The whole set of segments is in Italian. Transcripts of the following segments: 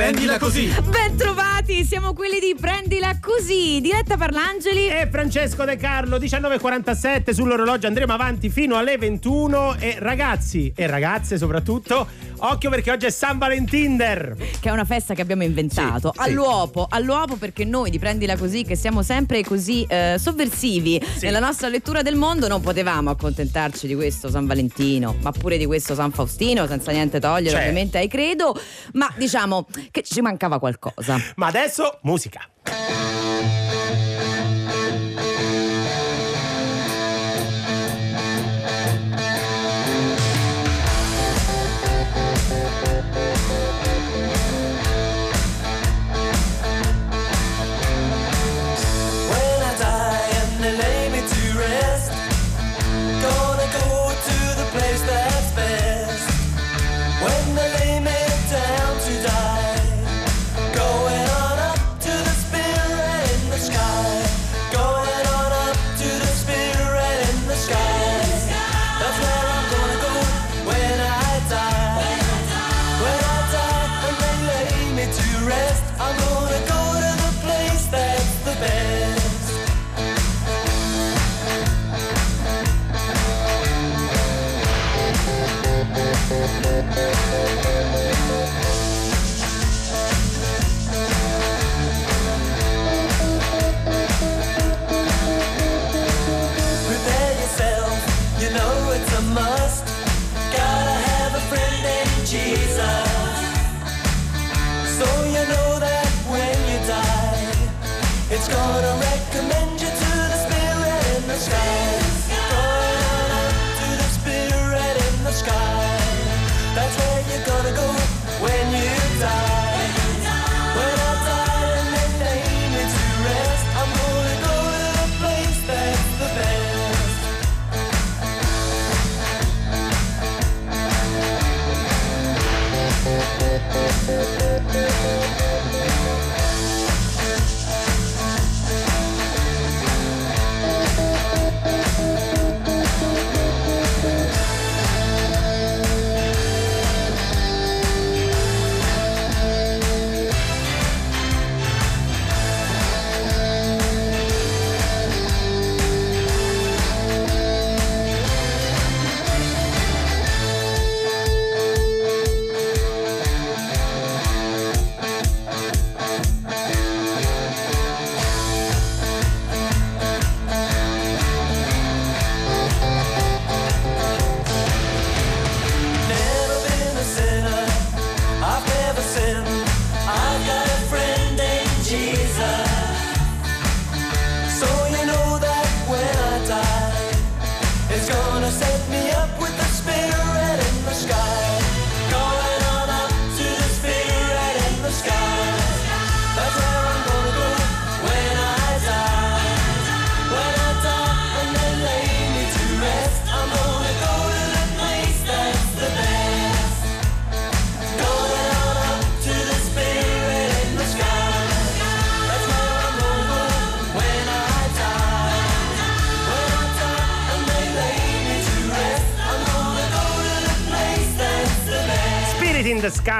Prendila così. Ben trovati, siamo quelli di Prendila così. Diletta Parlangeli e Francesco De Carlo, 19.47 sull'orologio. Andremo avanti fino alle 21. E ragazzi e ragazze soprattutto, occhio perché oggi è San Valentinder. Che è una festa che abbiamo inventato. Sì, all'uopo, sì. all'uopo perché noi di Prendila così, che siamo sempre così eh, sovversivi sì. nella nostra lettura del mondo, non potevamo accontentarci di questo San Valentino, ma pure di questo San Faustino, senza niente togliere cioè. ovviamente ai credo. Ma diciamo che ci mancava qualcosa. Ma adesso musica.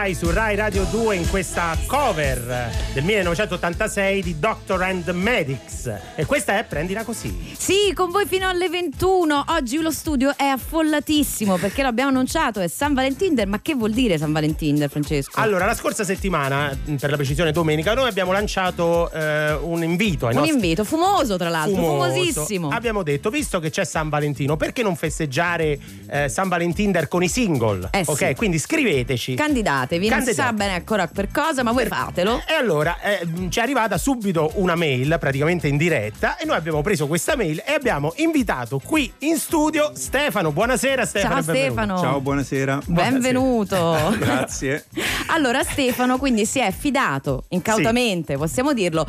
Sky su Rai Radio 2 in questa cover del 1986 di Doctor and Medics. E questa è Prendila così. Sì, con voi fino alle 21. Oggi lo studio è affollatissimo perché l'abbiamo annunciato, è San Valentinder. Ma che vuol dire San Valentinder, Francesco? Allora, la scorsa settimana, per la precisione domenica, noi abbiamo lanciato eh, un invito. Un nostri... invito, fumoso tra l'altro, Fumoso. famosissimo. Abbiamo detto, visto che c'è San Valentino, perché non festeggiare eh, San Valentinder con i single? Eh ok, sì. quindi scriveteci. Candidatevi, non si sa bene ancora per cosa, ma voi fatelo. E allora eh, ci è arrivata subito una mail, praticamente in diretta, e noi abbiamo preso questa mail e abbiamo invitato qui in studio Stefano. Buonasera Stefano. Ciao Stefano. Ciao, buonasera. Benvenuto. Buonasera. Grazie. allora Stefano quindi si è fidato incautamente, sì. possiamo dirlo,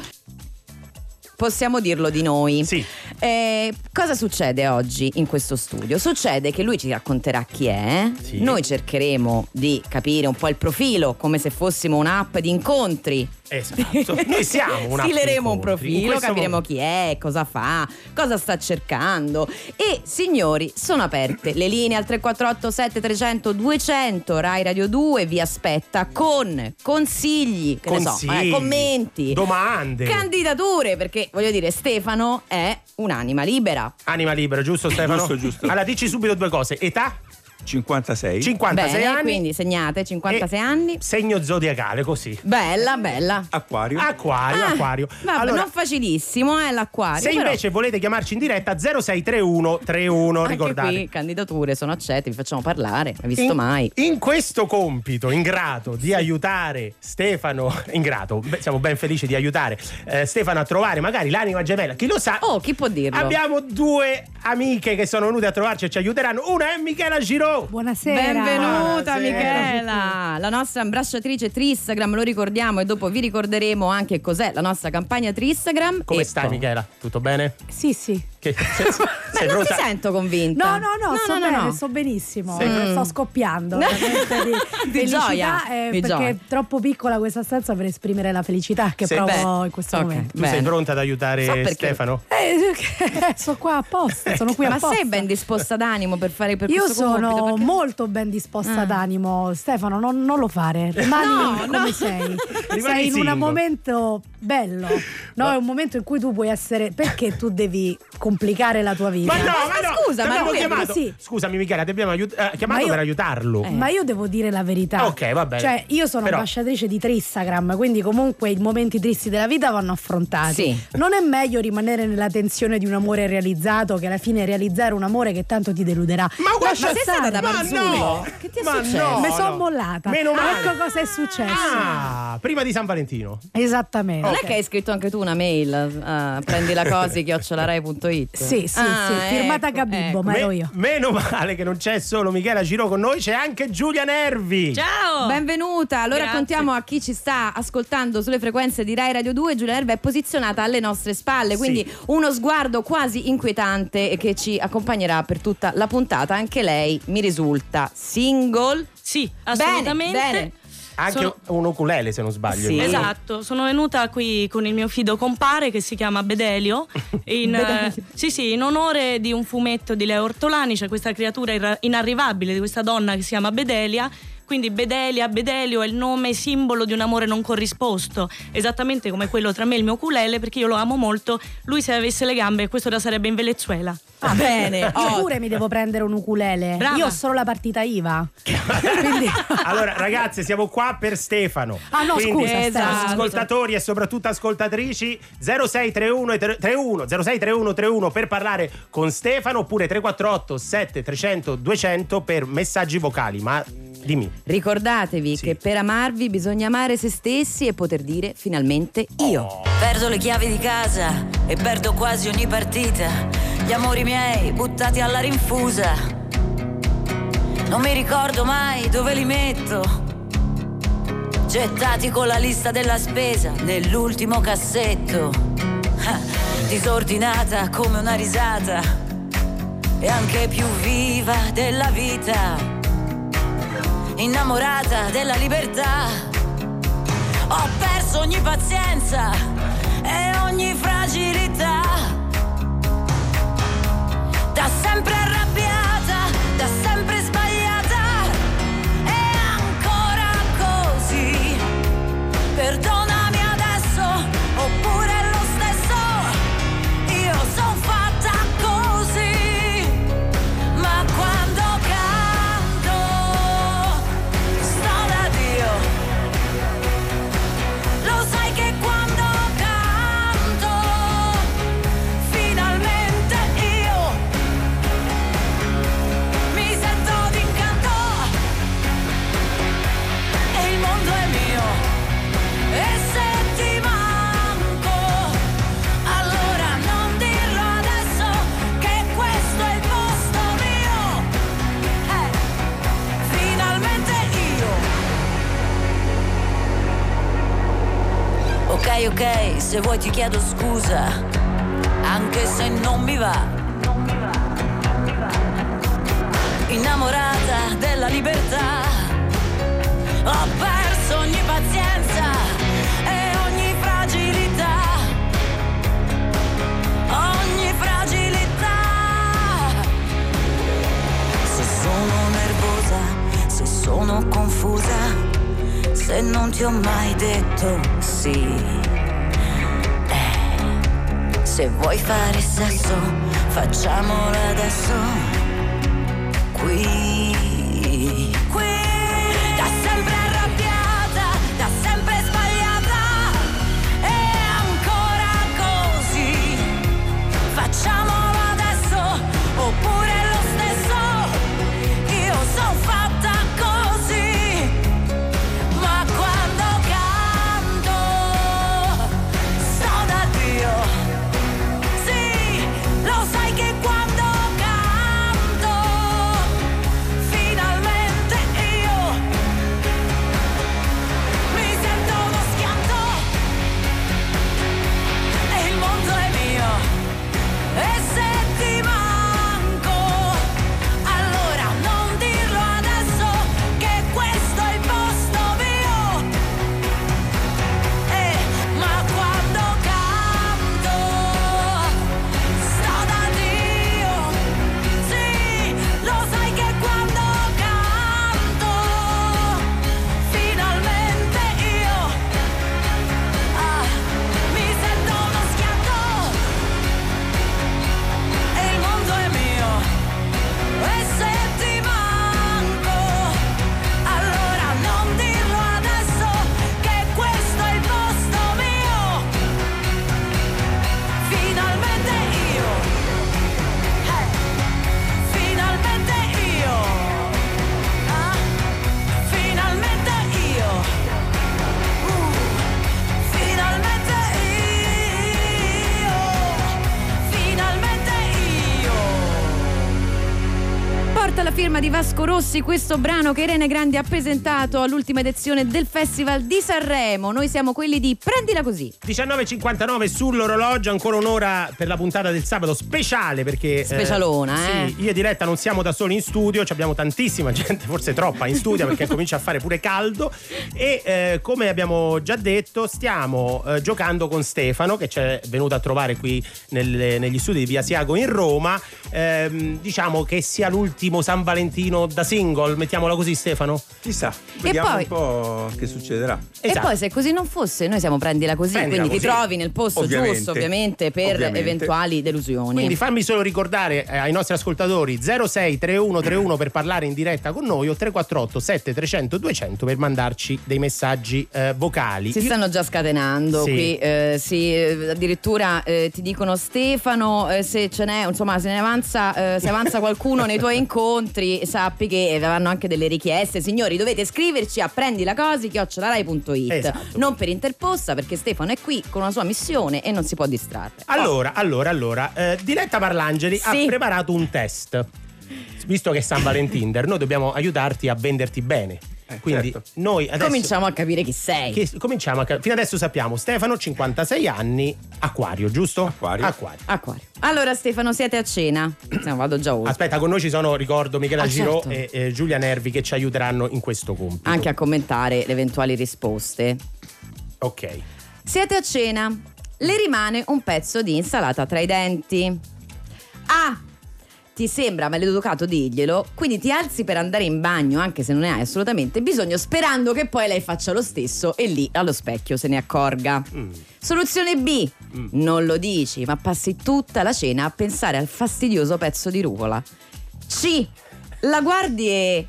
possiamo dirlo di noi. Sì. Eh, cosa succede oggi in questo studio? Succede che lui ci racconterà chi è, sì. noi cercheremo di capire un po' il profilo come se fossimo un'app di incontri Esatto. Noi siamo una Stileremo un profilo, capiremo chi è, cosa fa, cosa sta cercando. E signori, sono aperte le linee al 348 7300 200 Rai Radio 2 vi aspetta con consigli, che consigli, ne so, eh, commenti, domande, candidature, perché voglio dire Stefano è un'anima libera. Anima libera, giusto Stefano? giusto, giusto. Allora dici subito due cose. Età? 56. 56 Bene, anni. quindi segnate 56 e anni. Segno zodiacale, così. Bella, bella. Acquario. Acquario, Ah, acquario. Vabbè, allora, non facilissimo, è l'acquario. se però invece volete chiamarci in diretta 0631 31, anche ricordate. qui candidature sono accette, vi facciamo parlare, hai visto in, mai? in questo compito ingrato di aiutare Stefano, ingrato, beh, siamo ben felici di aiutare eh, Stefano a trovare magari l'anima gemella, chi lo sa. Oh, chi può dirlo? Abbiamo due amiche che sono venute a trovarci e ci aiuteranno. Una è Michela Buonasera. Benvenuta Buonasera. Michela, la nostra ambasciatrice Tristagram, lo ricordiamo e dopo vi ricorderemo anche cos'è la nostra campagna Tristagram. Come E- stai Michela? Tutto bene? Sì, sì. Che, sei, Beh, sei non pronta? ti sento convinta. No, no, no, sto no, bene, no. sto benissimo. Sì. Eh, Sto scoppiando di, Di gioia, eh, di perché gioia. è troppo piccola questa stanza per esprimere la felicità che Sì. provo Beh, in questo ok. momento. Tu sei pronta ad aiutare So perché. Stefano? Eh, sono qua apposta, sono qui Ma apposta. sei ben disposta d'animo per fare per Io questo compito? sono Perché- molto ben disposta Ah. d'animo, Stefano. Non, non lo fare. Rimani No, come no. sei. Rimani sei in un momento bello. No, è un momento in cui tu puoi essere. Perché tu devi complicare la tua vita? Ma no, Ma ma no, scusa, ma lui chiamato. così. Scusami Michela, ti abbiamo aiut- eh, chiamato Ma io- per aiutarlo. Eh. Ma io devo dire la verità. Ok, va bene. Cioè, io sono Però- ambasciatrice di Tristagram, quindi comunque i momenti tristi della vita vanno affrontati. Sì. Non è meglio rimanere nella tensione di un amore realizzato che alla fine realizzare un amore che tanto ti deluderà. Ma guarda, Lascia ma sei stata da Ma no! Che ti è Ma successo? no! Mi sono mollata. Meno male. Ecco cosa è successo. Ah, prima di San Valentino. Esattamente. Non è che hai scritto anche tu una mail a prendilacosi chiocciolarai.it? Sì, sì, Ah, sì, firmata ecco, Gabibbo, ecco. ma ero Me- io. meno male che non c'è solo Michela Giro con noi, c'è anche Giulia Nervi. Ciao! Benvenuta, allora Grazie. raccontiamo a chi ci sta ascoltando sulle frequenze di Rai Radio 2, Giulia Nerva è posizionata alle nostre spalle, quindi Sì. uno sguardo quasi inquietante che ci accompagnerà per tutta la puntata, anche lei mi risulta single. Sì, assolutamente. Bene, bene. Anche Sono- un ukulele se non sbaglio. Sì. Esatto, sono venuta qui con il mio fido compare che si chiama Bedelio, in, eh, sì, sì, in onore di un fumetto di Leo Ortolani, c'è questa creatura inarrivabile di questa donna che si chiama Bedelia. Quindi Bedelia, Bedelio è il nome simbolo di un amore non corrisposto, esattamente come quello tra me e il mio ukulele, perché io lo amo molto. Lui se avesse le gambe, questo ora sarebbe in Venezuela. Ah, bene. Io Oh, pure mi devo prendere un ukulele. Brava. Io ho solo la partita IVA. Quindi Allora, ragazze, siamo qua per Stefano. Ah, no, Quindi, scusa, Esatto. ascoltatori e soprattutto ascoltatrici 0631 e tre- 31 0631 31 per parlare con Stefano oppure 348 7300 200 per messaggi vocali. Ma dimmi. Ricordatevi Sì. che per amarvi bisogna amare se stessi e poter dire finalmente io. Perdo le chiavi di casa e perdo quasi ogni partita. Gli amori miei buttati alla rinfusa. Non mi ricordo mai dove li metto. Gettati con la lista della spesa nell'ultimo cassetto. Disordinata come una risata. E anche più viva della vita. Innamorata della libertà. Ho perso ogni pazienza se vuoi ti chiedo scusa, anche se non mi va. Innamorata della libertà, ho perso ogni pazienza e ogni fragilità. Ogni fragilità. Se sono nervosa, se sono confusa, se non ti ho mai detto sì se vuoi fare sesso, facciamolo adesso. Qui. Rossi questo brano che Irene Grandi ha presentato all'ultima edizione del Festival di Sanremo. Noi siamo quelli di Prendila così. 19.59 sull'orologio, ancora un'ora per la puntata del sabato speciale perché... Specialona, eh. Sì, io e Diretta non siamo da soli in studio, abbiamo tantissima gente, forse troppa in studio perché comincia a fare pure caldo e eh, come abbiamo già detto stiamo eh, giocando con Stefano che ci è venuto a trovare qui nelle- negli studi di Via Siago in Roma. Ehm, diciamo che sia l'ultimo San Valentino da single, mettiamola così Stefano? Chissà, vediamo poi- un po' che succederà. E Esatto. poi se così non fosse, noi siamo prendila così, Prendila quindi ti così. trovi nel posto Ovviamente. giusto, ovviamente, per Ovviamente. eventuali delusioni. Quindi fammi solo ricordare eh, ai nostri ascoltatori 06 3131 per parlare in diretta con noi o 348 7300 200 per mandarci dei messaggi eh, vocali. Si Io- stanno già scatenando Sì. qui, eh, sì, eh, addirittura eh, ti dicono Stefano, eh, se ce n'è, insomma, se ne avanza, eh, se avanza qualcuno nei tuoi incontri, sappi che vanno anche delle richieste. Signori, dovete scriverci a prendilacosi chiocciolarai.it. Esatto. Non per interposta, perché Stefano è qui con una sua missione e non si può distrarre. Allora, allora, allora, eh, Diletta Parlangeli ha Sì. preparato un test. Visto che è San Valentinder, noi dobbiamo aiutarti a venderti bene. Eh, Quindi certo. noi adesso Cominciamo a capire chi sei. che- cominciamo a cap- fino adesso sappiamo Stefano 56 anni, acquario, giusto? Acquario. Acquario. Acquario. Allora Stefano, siete a cena? No, vado già oltre. Aspetta, con noi ci sono, ricordo, Michela Ah, Giro certo. e eh, Giulia Nervi che ci aiuteranno in questo compito. Anche a commentare le eventuali risposte. Ok. Siete a cena. Le rimane un pezzo di insalata tra i denti. Ah! Ti sembra maleducato dirglielo, quindi ti alzi per andare in bagno anche se non ne hai assolutamente bisogno, sperando che poi lei faccia lo stesso e lì allo specchio se ne accorga. Mm. Soluzione B. Non lo dici, ma passi tutta la cena a pensare al fastidioso pezzo di rucola. C. La guardi e.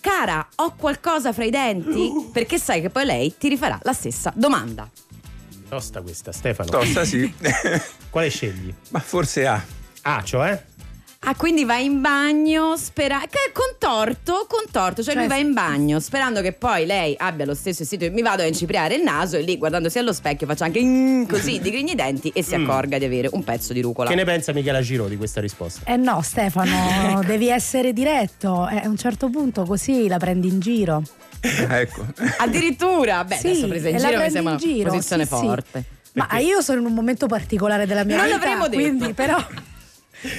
Cara, ho qualcosa fra i denti? Perché sai che poi lei ti rifarà la stessa domanda. Tosta questa, Stefano. Tosta sì, Quale scegli? ma forse ha. Ah, cioè? Ah, quindi va in bagno spera- che contorto, contorto, cioè, Cioè, lui va in bagno sperando che poi lei abbia lo stesso sito mi vado a incipriare il naso e lì guardandosi allo specchio faccia anche mm, così, digrigni i denti e si accorga di avere un pezzo di rucola. Che ne pensa Michela Giro di questa risposta? Eh no, Stefano, devi essere diretto. Eh, a un certo punto così la prendi in giro. ecco. Addirittura, beh, Sì, adesso presa in e la giro mi sembra una giro, posizione sì, sì. forte. Ma io sono in un momento particolare della mia Non vita. l'avremmo detto. Quindi, però.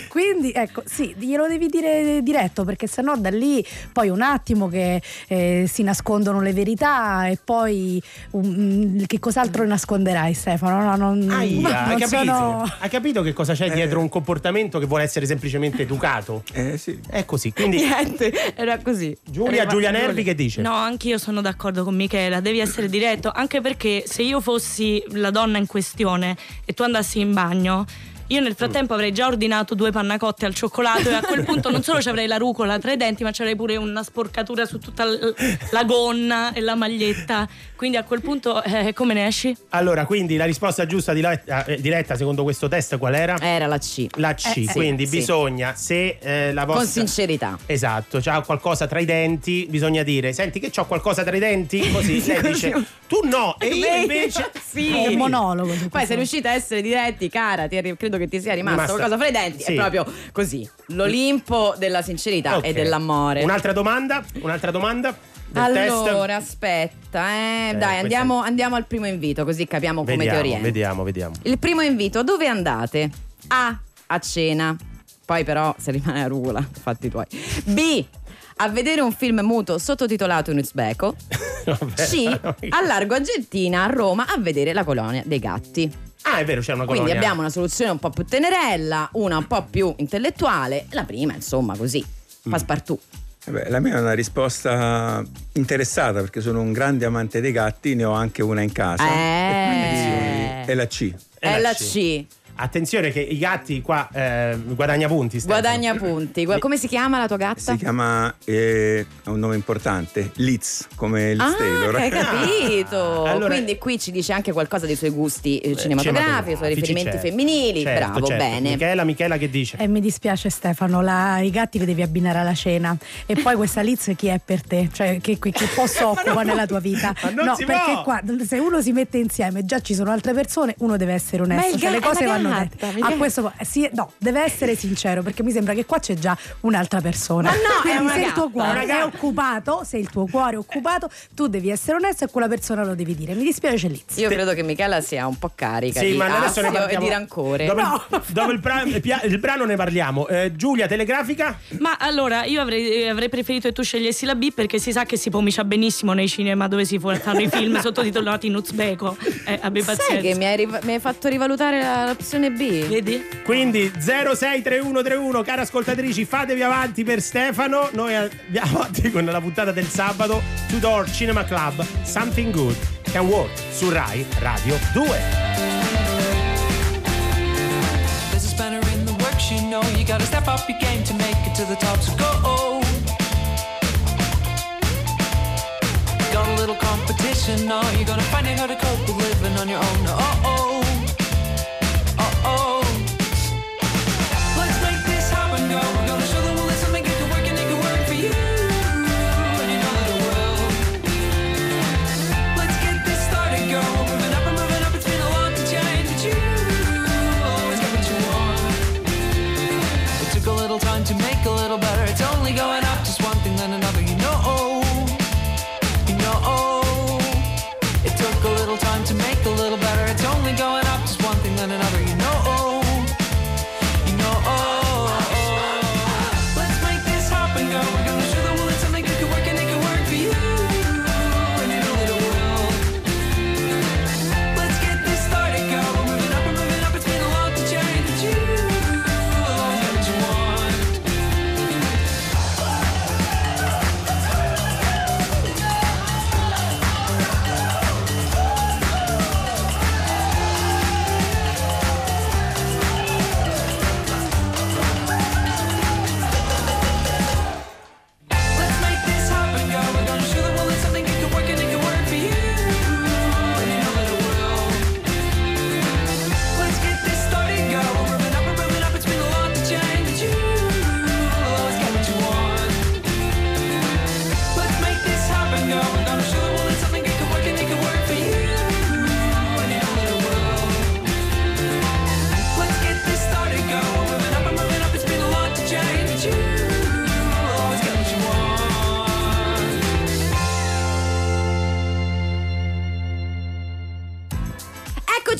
Quindi ecco, sì, glielo devi dire diretto perché sennò da lì poi un attimo che eh, si nascondono le verità e poi um, che cos'altro nasconderai Stefano? No, non, Aia, non hai, capito? sono- hai capito che cosa c'è dietro un comportamento che vuole essere semplicemente educato? Eh sì. È così. Quindi, Niente, era così. Giulia, Era Giulia Nervi che dice? No, anche io sono d'accordo con Michela, devi essere diretto, anche perché se io fossi la donna in questione e tu andassi in bagno, io nel frattempo avrei già ordinato due pannacotte al cioccolato e a quel punto non solo ci avrei la rucola tra i denti, ma ci avrei pure una sporcatura su tutta l- la gonna e la maglietta. Quindi a quel punto eh, come ne esci? Allora, quindi la risposta giusta diretta, eh, diretta secondo questo test qual era? Era la C. La C, Eh, sì, quindi sì. bisogna, se eh, la vostra... Con sincerità. Esatto, c'ha qualcosa tra i denti, bisogna dire, senti che c'ho qualcosa tra i denti, così lei dice, tu no, e io invece... Sì. È un monologo. Poi sei riuscita a essere diretti, cara, ti credo che ti sia rimasto Rimasta- qualcosa fra i denti. Sì. È proprio così. L'Olimpo della sincerità Ok. e dell'amore. Un'altra domanda? Un'altra domanda? Allora, test? aspetta, eh. Eh, Dai, andiamo, andiamo al primo invito, così capiamo come ti Vediamo, orienti. vediamo, vediamo. Il primo invito, dove andate? A. A cena. Poi però se rimane a rugola, fatti tuoi. B. A vedere un film muto sottotitolato in uzbeko. Vabbè. C. A Largo Argentina a Roma a vedere la colonia dei gatti. Ah, è vero, c'è una colonia. Quindi abbiamo una soluzione un po' più tenerella, una un po' più intellettuale. La prima, insomma, così. Mm. Passepartout. Eh beh, la mia è una risposta interessata perché sono un grande amante dei gatti, ne ho anche una in casa. Eh. È la C. È la C. Attenzione che i gatti qua eh, guadagna punti. Stefano. Guadagna punti. Come si chiama la tua gatta? Si chiama, eh, ha un nome importante, Liz, come Liz Ah, Taylor. hai capito. Allora- Quindi qui ci dice anche qualcosa dei suoi gusti eh, cinematografici, i suoi riferimenti certo. femminili. Certo, Bravo, certo. bene. Michela, Michela che dice? E mi dispiace Stefano, la- i gatti li devi abbinare alla cena. E poi questa Liz chi è per te? Cioè che, che- che posto occupa nella tua vita? Ma non no, si perché può! qua se uno si mette insieme, già ci sono altre persone, uno deve essere Ma onesto. il Cioè, ga- le cose vanno Michele. A questo sì, no, deve essere sincero, perché mi sembra che qua c'è già un'altra persona. Ma no, Quindi se il tuo cuore è occupato, se il tuo cuore è occupato, tu devi essere onesto e quella persona lo devi dire. Mi dispiace Liz. Io credo che Michela sia un po' carica Sì, di ma adesso ne e di rancore. Dopo, il, dopo il bra- il brano ne parliamo. Eh, Giulia, telegrafica? Ma allora io avrei, eh, avrei preferito che tu scegliessi la B perché si sa che si pomicia benissimo nei cinema dove si fa- fanno i film sottotitolati in uzbeko. Eh, abbi Sai pazienza. che mi hai, riv- mi hai fatto rivalutare la- l'opzione B? Vedi? Quindi 063131, care ascoltatrici, fatevi avanti per Stefano. Noi andiamo avanti con la puntata del sabato. Tudor Cinema Club, Something Good Can Work su Rai Radio 2. There's a spanner in the works, you know. You gotta step up your game to make it to the top. So go. Got a little competition, no. You're gonna find it hard to cope with living on your own. Oh. Oh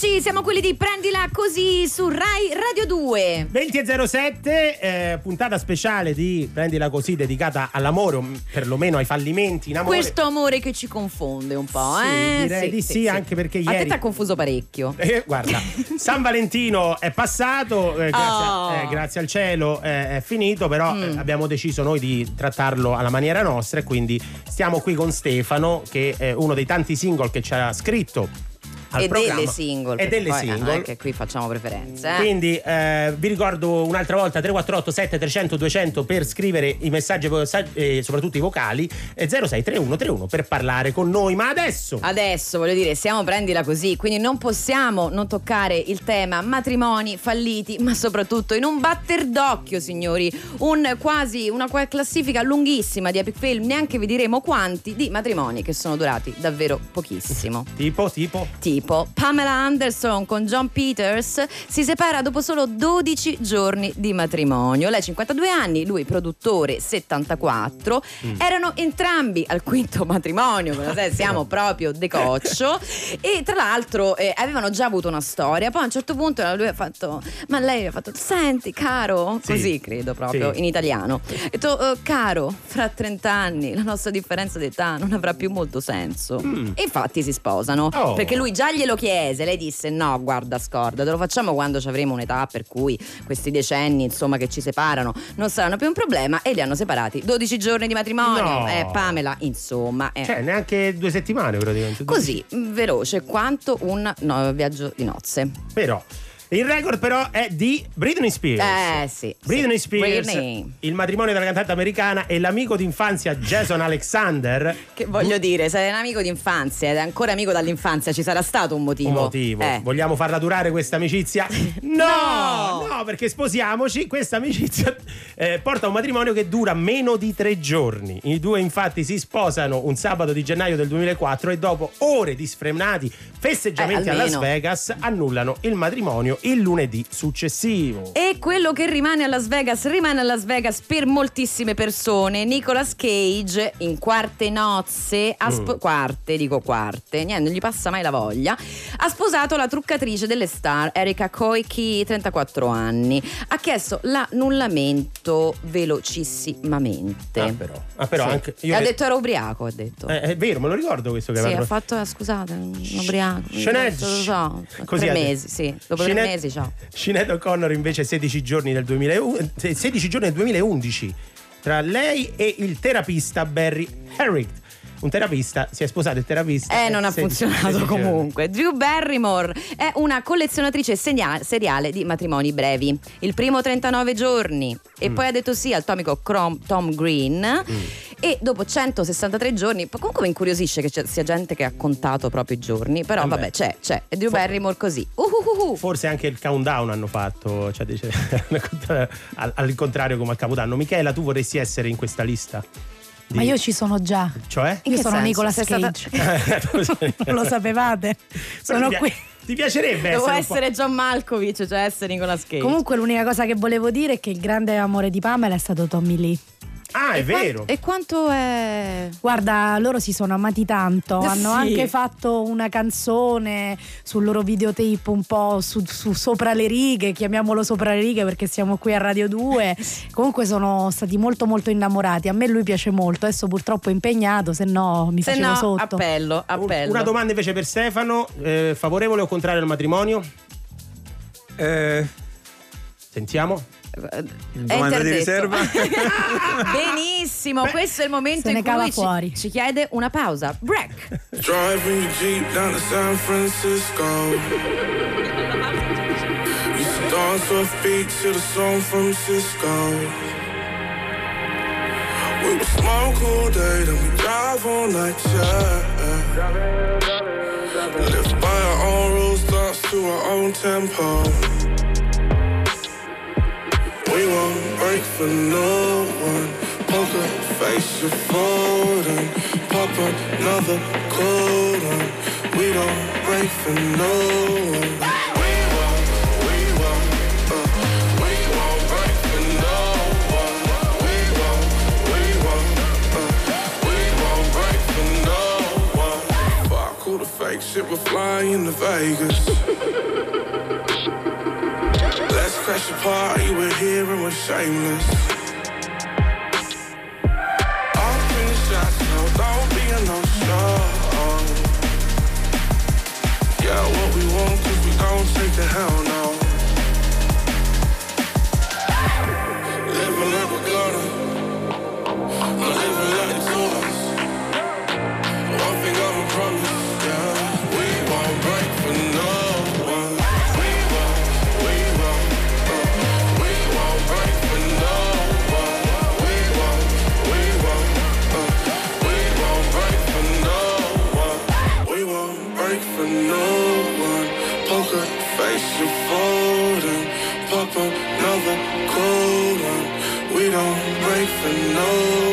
Eccoci, siamo quelli di Prendila così su Rai Radio 2. 20 e 07, eh, puntata speciale di Prendila così dedicata all'amore, o perlomeno ai fallimenti in amore. Questo amore che ci confonde un po', Sì, eh? direi di sì, anche perché A te ieri- ti ha confuso parecchio. Eh, guarda, San Valentino è passato, eh, grazie, Oh. eh, grazie al cielo eh, è finito, però Mm. eh, abbiamo deciso noi di trattarlo alla maniera nostra e quindi stiamo qui con Stefano che è uno dei tanti single che ci ha scritto al e programma. delle single. E delle poi, eh, single. è che qui facciamo preferenze. eh. Quindi eh, vi ricordo un'altra volta 348 7300 200 per scrivere i messaggi e soprattutto i vocali e 063131 per parlare con noi. Ma adesso Adesso voglio dire, siamo prendila così, quindi non possiamo non toccare il tema matrimoni falliti, ma soprattutto in un batter d'occhio, signori, un quasi una classifica lunghissima di epic film, neanche vi diremo quanti, di matrimoni che sono durati davvero pochissimo. tipo tipo Tipo Pamela Anderson con John Peters si separa dopo solo 12 giorni di matrimonio. Lei 52 anni, lui produttore 74. Erano entrambi al quinto matrimonio, siamo proprio decoccio. e tra l'altro eh, avevano già avuto una storia. Poi a un certo punto lui ha fatto: Ma lei ha fatto: Senti, caro, Sì. così credo proprio Sì. in italiano. Ha detto: "Eh, Caro, fra 30 anni la nostra differenza d'età non avrà più molto senso. E infatti si sposano. Oh. Perché lui già glielo chiese, lei disse: No, guarda, scorda, te lo facciamo quando ci avremo un'età per cui questi decenni, insomma, che ci separano non saranno più un problema. E li hanno separati 12 giorni di matrimonio. No. Eh, Pamela, insomma. eh. Cioè, neanche due settimane praticamente. Così, veloce quanto un no, viaggio di nozze. Però il record però è di Britney Spears. Eh sì. Britney sì. Spears, Britney. il matrimonio della cantante americana e l'amico d'infanzia Jason Alexander. Che voglio dire, sei un amico d'infanzia ed è ancora amico dall'infanzia, ci sarà stato un motivo. Un motivo. Eh. Vogliamo farla durare questa amicizia? No! No! No, perché sposiamoci. Questa amicizia eh, porta a un matrimonio che dura meno di tre giorni. I due, infatti, si sposano un sabato di gennaio del 2004 e dopo ore di sfrenati festeggiamenti Eh, a Las. Vegas annullano il matrimonio il lunedì successivo. E quello che rimane a Las Vegas rimane a Las Vegas per moltissime persone. Nicolas Cage in quarte nozze, ha spo- quarte, dico quarte, niente, non gli passa mai la voglia. Ha sposato la truccatrice delle star Erika Koike, 34 anni. Ha chiesto l'annullamento velocissimamente. Ah, però. Ah, però Sì. anche io ha detto era ubriaco, ha detto. Eh, è vero, me lo ricordo questo che Sì, aveva ha fatto, eh, scusate, un ubriaco. Sinead- Lo so, Così tre mesi, sì. Dopo tre Sinead- mesi, ciao. Sinead O'Connor invece 16 giorni del 2011, 16 giorni del 2011 tra lei e il terapista Barry Herrick. Un terapista si è sposato il terapista. Eh, non ha 16 funzionato 16 giorni. comunque. Drew Barrymore è una collezionatrice segna- seriale di matrimoni brevi. Il primo 39 giorni e poi ha detto sì al tomico Crom- Tom Green. E dopo 163 giorni, comunque mi incuriosisce che ci sia gente che ha contato proprio i giorni. Però Eh beh. vabbè, c'è, c'è. E Drew Fo- Barrymore così. Uhuhuhu. Forse anche il countdown hanno fatto, cioè, dice- al, al contrario come al Capodanno. Michela, tu vorresti essere in questa lista? Di- Ma io ci sono già. Cioè? In Io che sono senso? Nicolas Sei stata- Cage. Non lo sapevate? Però Sono ti, pi- qui. ti piacerebbe Devo essere, essere John Malkovich, cioè essere Nicolas Cage. Comunque l'unica cosa che volevo dire è che il grande amore di Pamela è stato Tommy Lee. Ah, è vero. E quanto è. Guarda, loro si sono amati tanto, Eh hanno sì. anche fatto una canzone sul loro videotape un po' su, su sopra le righe, chiamiamolo sopra le righe perché siamo qui a Radio 2. Comunque sono stati molto molto innamorati, a me lui piace molto, adesso purtroppo è impegnato, se no mi Se facevo no, sotto. appello, appello. Una domanda invece per Stefano, eh, favorevole o contrario al matrimonio? Eh, Sentiamo. È domanda di riserva? Benissimo, questo è il momento Se in cui ci, fuori. ci chiede una pausa. Break. Driving your Jeep down to San Francisco. To dance off beat to the song from Cisco. We would smoke all day, then we drive all night, yeah. Live by our own rules, dance to our own tempo. We won't break for no one. Poker face, you're folding. Pop another cold one. We don't break for no one. We won't, we won't, uh, we won't break for no one. We won't, we won't, uh, we won't break for no one. Fuck all the fake spaceship, we're flying to Vegas. Let's crash a party, we're here and we're shameless. The no, don't be a no show. Yeah, what we want, cause we don't take the hell no. For no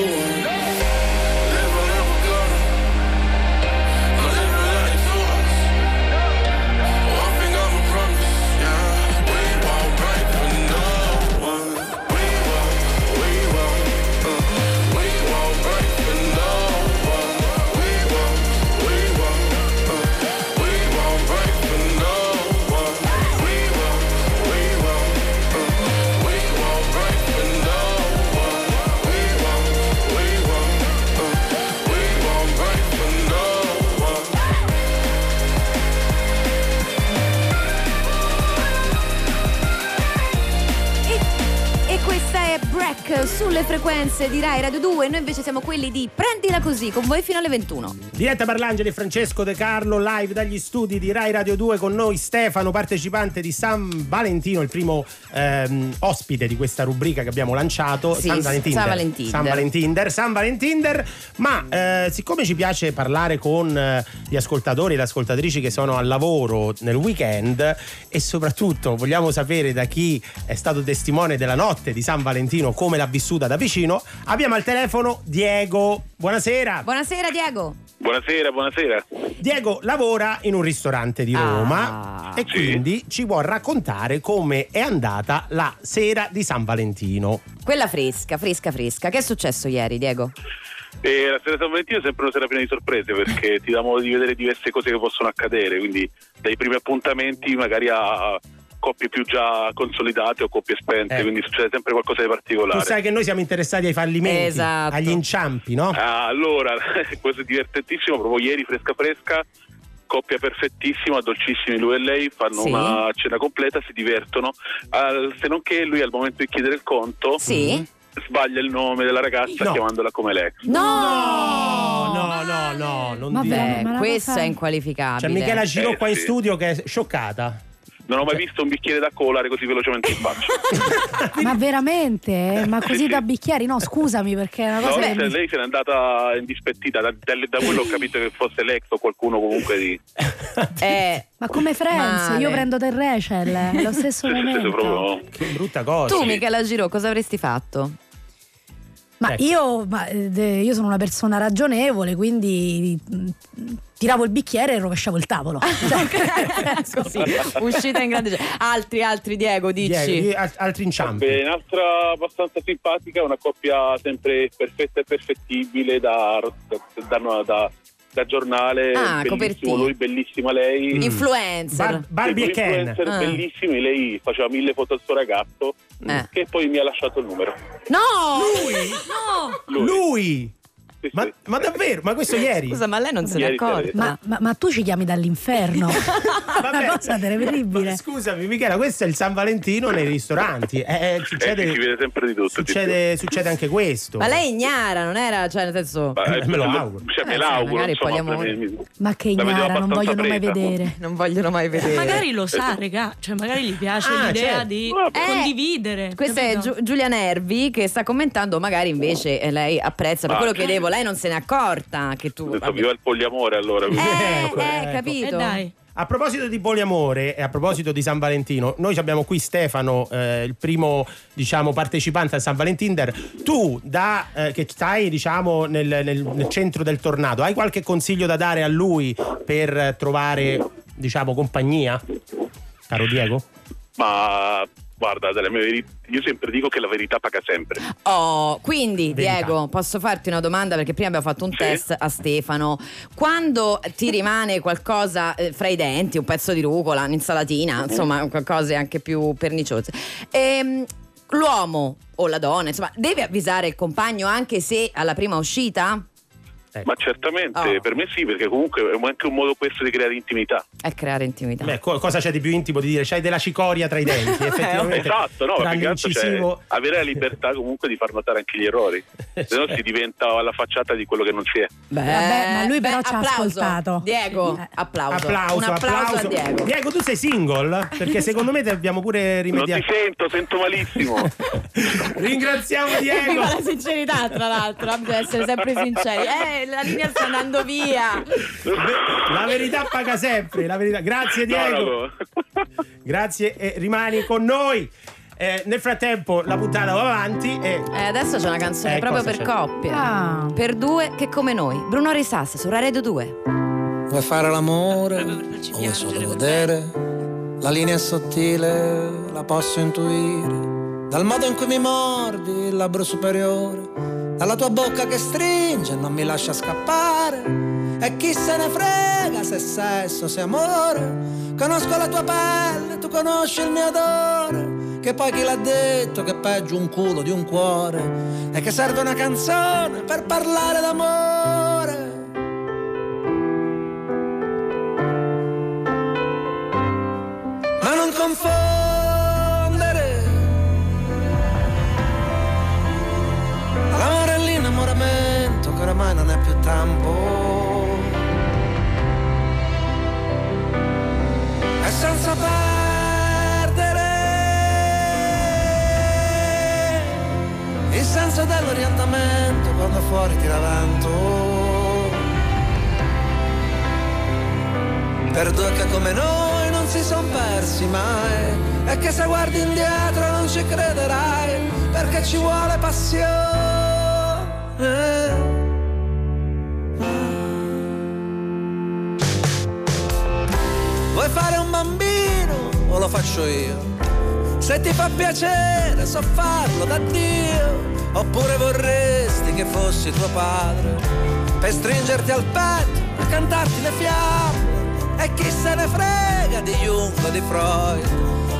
Alfredo. Frequenze di Rai Radio 2. Noi invece siamo quelli di Prendila così con voi fino alle 21. Diretta Parlangeli e Francesco De Carlo live dagli studi di Rai Radio 2 con noi Stefano, partecipante di San Valentino, il primo ehm, ospite di questa rubrica che abbiamo lanciato. Sì, San Valentinder. San Valentinder. San Valentinder. San Valentinder. Ma eh, siccome ci piace parlare con eh, gli ascoltatori e le ascoltatrici che sono al lavoro nel weekend e soprattutto vogliamo sapere da chi è stato testimone della notte di San Valentino come l'ha vissuta da vicino, abbiamo al telefono Diego. Buonasera. Buonasera Diego. Buonasera, buonasera. Diego lavora in un ristorante di Roma Ah. e quindi ci vuol raccontare come è andata la sera di San Valentino. Quella fresca, fresca, fresca. Che è successo ieri, Diego? E la sera di San Valentino è sempre una sera piena di sorprese perché ti dà modo di vedere diverse cose che possono accadere, quindi dai primi appuntamenti magari a coppie più già consolidate o coppie spente, Eh. quindi succede sempre qualcosa di Tu particolare. sai che noi siamo interessati ai fallimenti, Esatto. agli inciampi, no? Ah, allora, questo è divertentissimo, proprio ieri fresca fresca, coppia perfettissima, dolcissimi lui e lei, fanno Sì. una cena completa, si divertono, Al- se non che lui al momento di chiedere il conto Sì? sbaglia il nome della ragazza No. chiamandola come l'ex. No, no, no, no, non Ma dire. questo è inqualificabile. C'è Michela Giro Eh, qua in sì. studio che è scioccata. Non ho mai Cioè- visto un bicchiere da colare così velocemente in faccia. Ma veramente? Ma così Sì. da bicchieri? No, scusami perché è una No, cosa lei, che se- mi- lei se n'è andata indispettita, da, da- da quello ho capito che fosse l'ex o qualcuno comunque di... Eh, Ma come Friends, Male. io prendo del Rachel, è lo stesso momento. proprio... Che brutta cosa. tu, Michela Giro, cosa avresti fatto? Ma Ecco. io, ma, eh, io sono una persona ragionevole, quindi mm, tiravo il bicchiere e rovesciavo il tavolo. Così, uscita in grande. Altri, altri, Diego, dici. Diego, al- altri inciampi. Beh, un'altra abbastanza simpatica, una coppia sempre perfetta e perfettibile da, da, da- da- da giornale, Ah, bellissimo copertina. lui, bellissima lei. Influencer. Bar- Barbie e Ken. influencer Ah. bellissimi, lei faceva mille foto al suo ragazzo Eh. che poi mi ha lasciato il numero. No! Lui? No! Lui. Lui? Ma, ma davvero? Ma questo ieri? Scusa, ma lei non se accorta. sera. ma, ma- ma tu ci chiami dall'inferno? Vabbè. una cosa terribile. Ma scusami, Michela, questo è il San Valentino nei ristoranti. Eh, eh, Eh, succede, si vede sempre di tutto. succede, succede anche questo. Ma lei è ignara, non era, cioè, nel senso. Ma, eh, Me lo me- auguro. Cioè, Eh, me l'auguro, magari insomma, poliamore. mi- Ma che ignara, non vogliono mai vedere. Non vogliono mai vedere. Magari lo sa, regà, cioè magari gli piace Ah, l'idea certo. di. Eh, condividere. Questa è capito? Giu- Giulia Nervi che sta commentando, magari invece eh, lei apprezza, per quello che chiedevo, lei non se n'è accorta che tu... Ho detto, viva il poliamore allora. Eh, eh, ecco. capito? E dai. A proposito di poliamore e a proposito di San Valentino, noi abbiamo qui Stefano, eh, il primo diciamo, partecipante a San Valentinder. Tu, da, eh, che stai diciamo, nel, nel- nel centro del tornado, hai qualche consiglio da dare a lui per trovare diciamo, compagnia? Caro Diego? Ma guarda, io sempre dico che la verità paga sempre. Oh, quindi Verità. Diego, posso farti una domanda perché prima abbiamo fatto un Sì. test a Stefano. Quando ti rimane qualcosa eh, fra i denti, un pezzo di rucola, un'insalatina, insomma, qualcosa anche più perniciose. ehm, l'uomo o la donna, insomma, deve avvisare il compagno anche se alla prima uscita? Ma certamente, Oh. per me sì, perché comunque è anche un modo questo di creare intimità. È creare intimità. Beh, co- cosa c'è di più intimo di dire? C'hai della cicoria tra i denti, effettivamente. Esatto, no, più che altro cioè, avere la libertà comunque di far notare anche gli errori, se no si diventa alla facciata di quello che non si è. Beh, Vabbè, ma lui però ci ha applauso. ascoltato. Diego, Eh. applauso. Applauso, Un applauso, a Diego. Diego, tu sei single? Perché secondo me ti abbiamo pure Non ti rimediato. sento, sento malissimo. Ringraziamo Diego. Viva la sincerità, tra l'altro, bisogna essere sempre sinceri. Eh, la linea sta andando via. La verità paga sempre. la verità. Grazie Diego. No, no. Grazie e rimani con noi. Eh, nel frattempo la puntata va avanti e Eh, adesso c'è una canzone Eh, proprio per c'è? coppie. Ah. Per due che come noi. Bruno Risas su Radio 2. Vuoi fare l'amore o vuoi solo godere? La linea è sottile, la posso intuire. Dal modo in cui mi mordi il labbro superiore, dalla tua bocca che stringe e non mi lascia scappare. E chi se ne frega se sesso, se amore. Conosco la tua pelle, tu conosci il mio odore. Che poi chi l'ha detto che è peggio un culo di un cuore? E che serve una canzone per parlare d'amore. ma non confondere l'amore e l'innamoramento che oramai non è più tempo e senza perdere il senso dell'orientamento quando fuori tira vento per due che come noi non si son persi mai e che se guardi indietro non ci crederai perché ci vuole passione. Vuoi fare un bambino? O lo faccio io? Se ti fa piacere so farlo da Dio. Oppure vorresti che fossi tuo padre. Per stringerti al petto e cantarti le fiamme. E chi se ne frega di Jung o di Freud?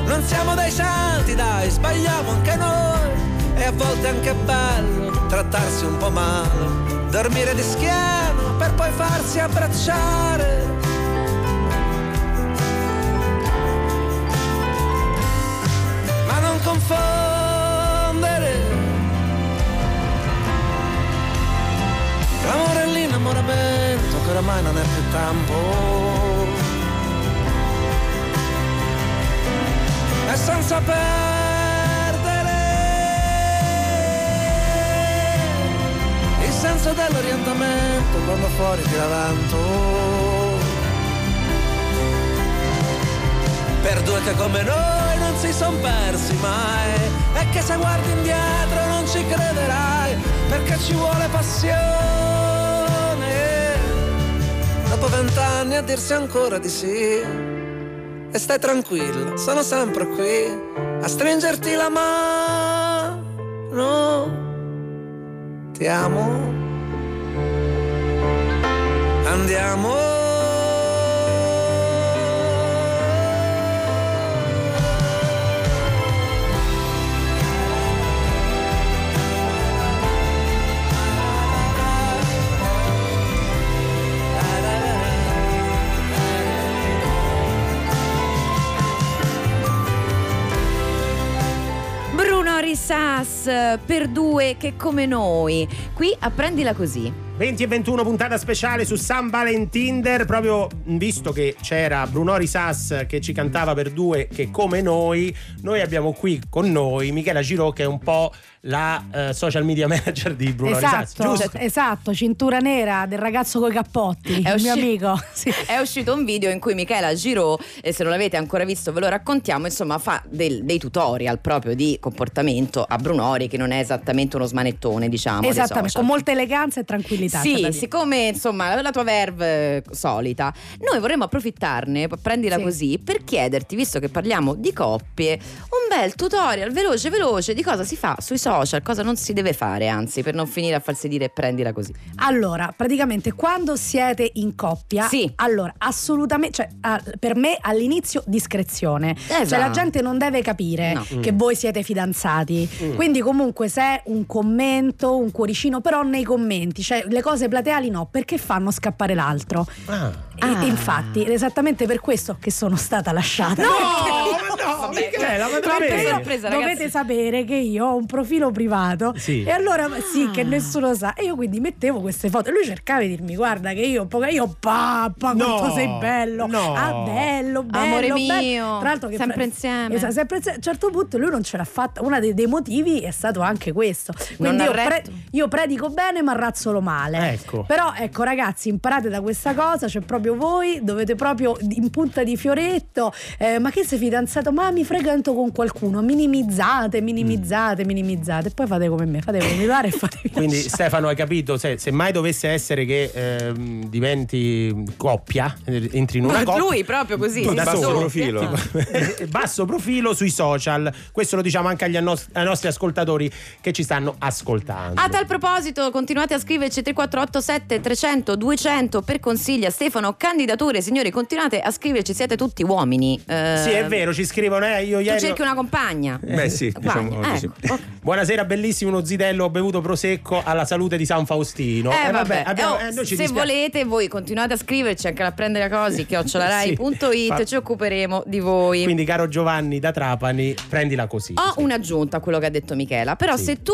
Non siamo dei santi dai, sbagliamo anche noi E a volte anche bello trattarsi un po' male. Dormire di schiena per poi farsi abbracciare. Ma non confondere. L'amore e l'innamoramento che oramai non è più tempo. E senza perdere dell'orientamento quando fuori tira vento. Per due che come noi non si son persi mai e che se guardi indietro non ci crederai perché ci vuole passione. Dopo vent'anni a dirsi ancora di sì e stai tranquilla sono sempre qui a stringerti la mano. Ti amo andiamo Bruno Risas per due che come noi. Qui apprendila così. 20 e 21 puntata speciale su San Valentinder proprio visto che c'era Brunori Sass che ci cantava per due che come noi noi abbiamo qui con noi Michela Giro che è un po' la eh, social media manager di Bruno Esatto, giusto? esatto, cintura nera del ragazzo coi cappotti, È il mio usci- amico. Sì. È uscito un video in cui Michela Giro, e se non l'avete ancora visto ve lo raccontiamo, insomma fa del- dei tutorial proprio di comportamento a Brunori che non è esattamente uno smanettone diciamo. Esattamente, con molta eleganza e tranquillità. Da Sì, siccome insomma la tua verve eh, solita, noi vorremmo approfittarne, prendila Sì. così, per chiederti, visto che parliamo di coppie, un bel tutorial veloce veloce di cosa si fa sui social, cosa non si deve fare, anzi, per non finire a farsi dire prendila così. Allora, praticamente quando siete in coppia, Sì. allora assolutamente, cioè, per me all'inizio discrezione. Esatto. Cioè la gente non deve capire No. che voi siete fidanzati. Quindi comunque se è un commento, un cuoricino, però nei commenti, cioè le cose plateali no, perché fanno scappare l'altro. Ah. E- Ah. Infatti, è esattamente per questo che sono stata lasciata. No, no, Vabbè, Michela, ma davvero? ragazzi. Dovete sapere che io ho un profilo privato Sì. e allora sì Ah. che nessuno sa e io quindi mettevo queste foto e lui cercava di dirmi guarda che io poca io papà quanto No, sei bello no. ah bello bello Amore bello. mio, tra l'altro che sempre insieme. Esatto, sempre insieme. a un certo punto lui non ce l'ha fatta uno dei, dei motivi è stato anche questo quindi io, arretto. io predico bene ma razzolo male Ecco. però ecco ragazzi imparate da questa cosa cioè proprio voi dovete proprio in punta di fioretto eh, ma che sei fidanzato ma mi frequento con qualcuno minimizzate minimizzate minimizzate e poi fate come me fate come mi pare e fatevi Quindi lasciare. Stefano hai capito, se, se mai dovesse essere che ehm, diventi coppia, eh, entri in una Ma coppia. lui proprio così, da basso solo. profilo. Eh, basso profilo sui social. Questo lo diciamo anche agli annos- ai nostri ascoltatori che ci stanno ascoltando. A tal proposito, continuate a scriverci 3487 300 200 per consigli a Stefano, candidature, signori, continuate a scriverci, siete tutti uomini. Eh, Sì, è vero, ci scrivono, eh, io Tu ieri. cerchi una compagna. Beh sì, diciamo Compagna, così. ecco. Buonasera, bellissimo uno zitello, ho bevuto prosecco alla salute di San Faustino. Eh, Eh, vabbè, abbiamo- Oh, eh, noi ci se dispia- volete voi continuate a scriverci anche a prendere cosi chiocciolarai.it Sì. Fa- ci occuperemo di voi. Quindi, caro Giovanni da Trapani, prendila così. Ho un'aggiunta a quello che ha detto Michela, però Sì. se tu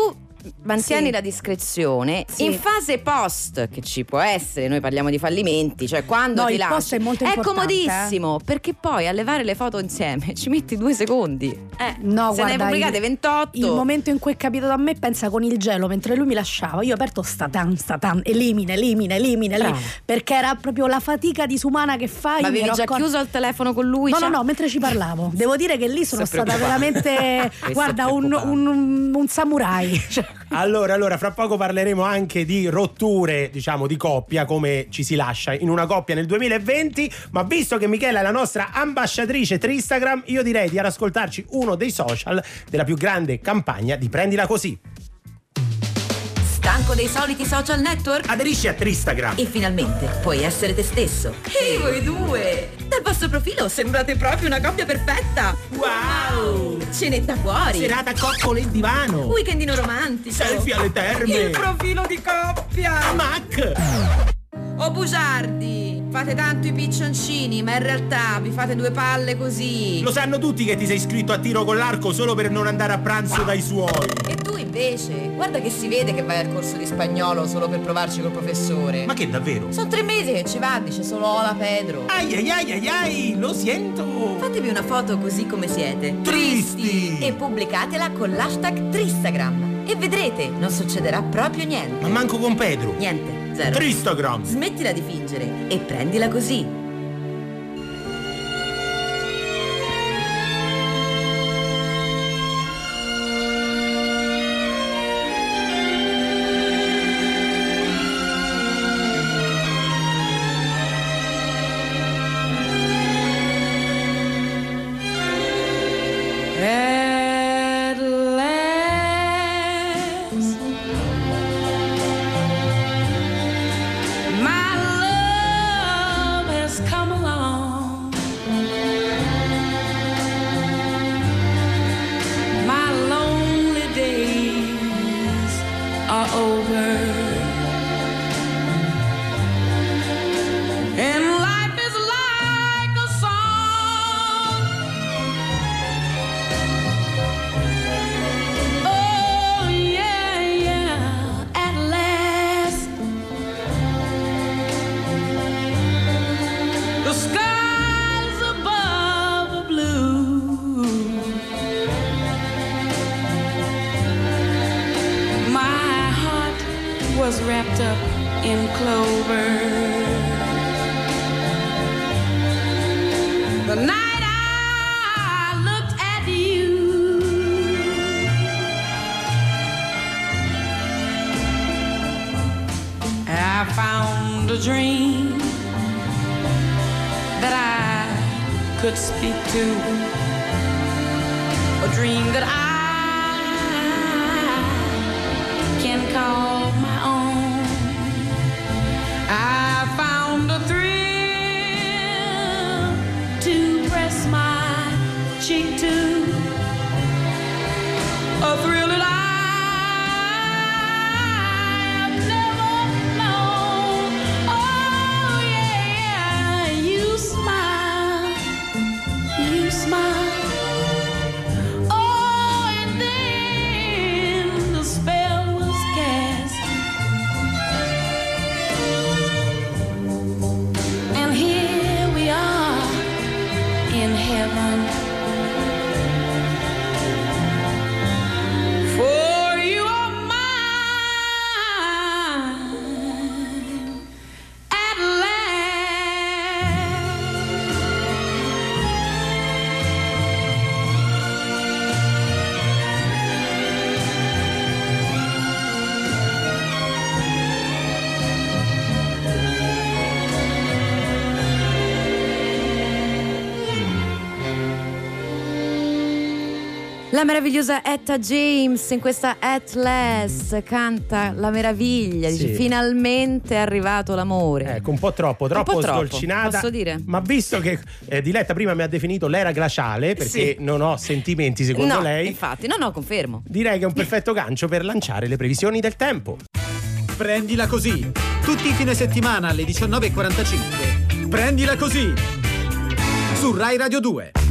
mantieni Sì. la discrezione Sì. in fase post che ci può essere, noi parliamo di fallimenti, cioè quando No, ti il lasci, è molto importante, comodissimo perché poi a levare le foto insieme ci metti due secondi. Eh, No, se ne hai guarda, pubblicate il- 28. Il momento in cui è capitato a me, pensa con il gelo, mentre lui mi lasciava, io ho aperto statan, statan, elimina, elimina, elimina, elimina, perché era proprio la fatica disumana che fai. Ma avevi già accor- chiuso il telefono con lui? No, Cioè- no, no, mentre ci parlavo. Devo dire che lì sono stata veramente, è guarda, un, preoccupante. un- un samurai. Cioè, Allora, allora, fra poco parleremo anche di rotture, diciamo, di coppia, come ci si lascia in una coppia nel 2020. Ma visto che Michela è la nostra ambasciatrice Tristagram, io direi di ascoltarci uno dei social della più grande campagna di Prendila Così. Stanco dei soliti social network? Aderisci a Tristagram. E finalmente puoi essere te stesso. Ehi voi due! Dal vostro profilo sembrate proprio una coppia perfetta! Wow! Cenetta fuori! Serata coccole in divano. Weekendino romantico! Selfie alle terme. Il profilo di coppia! Mac. Oh bugiardi! Fate tanto i piccioncini, ma in realtà vi fate due palle così! Lo sanno tutti che ti sei iscritto a tiro con l'arco solo per non andare a pranzo dai suoi. E tu invece, guarda che si vede che vai al corso di spagnolo solo per provarci col professore. Ma che davvero? Sono tre mesi che ci va, dice solo hola Pedro. Ai ai ai ai ai, lo sento. Fatevi una foto così come siete. Tristi. E pubblicatela con l'hashtag Tristagram. E vedrete, non succederà proprio niente. Ma manco con Pedro. Niente, zero. Tristagram. Smettila di fingere e prendila così. La meravigliosa Etta James in questa Atlas canta la meraviglia, sì. dice finalmente è arrivato l'amore. Ecco, un po' troppo, troppo, po sdolcinata. Troppo, posso dire? Ma visto che eh, Diletta prima mi ha definito l'era glaciale, perché sì. non ho sentimenti secondo no, lei. Infatti, no, no, confermo. Direi che è un perfetto gancio per lanciare le previsioni del tempo. Prendila così, tutti i fine settimana alle 19.45. Prendila così, su Rai Radio 2.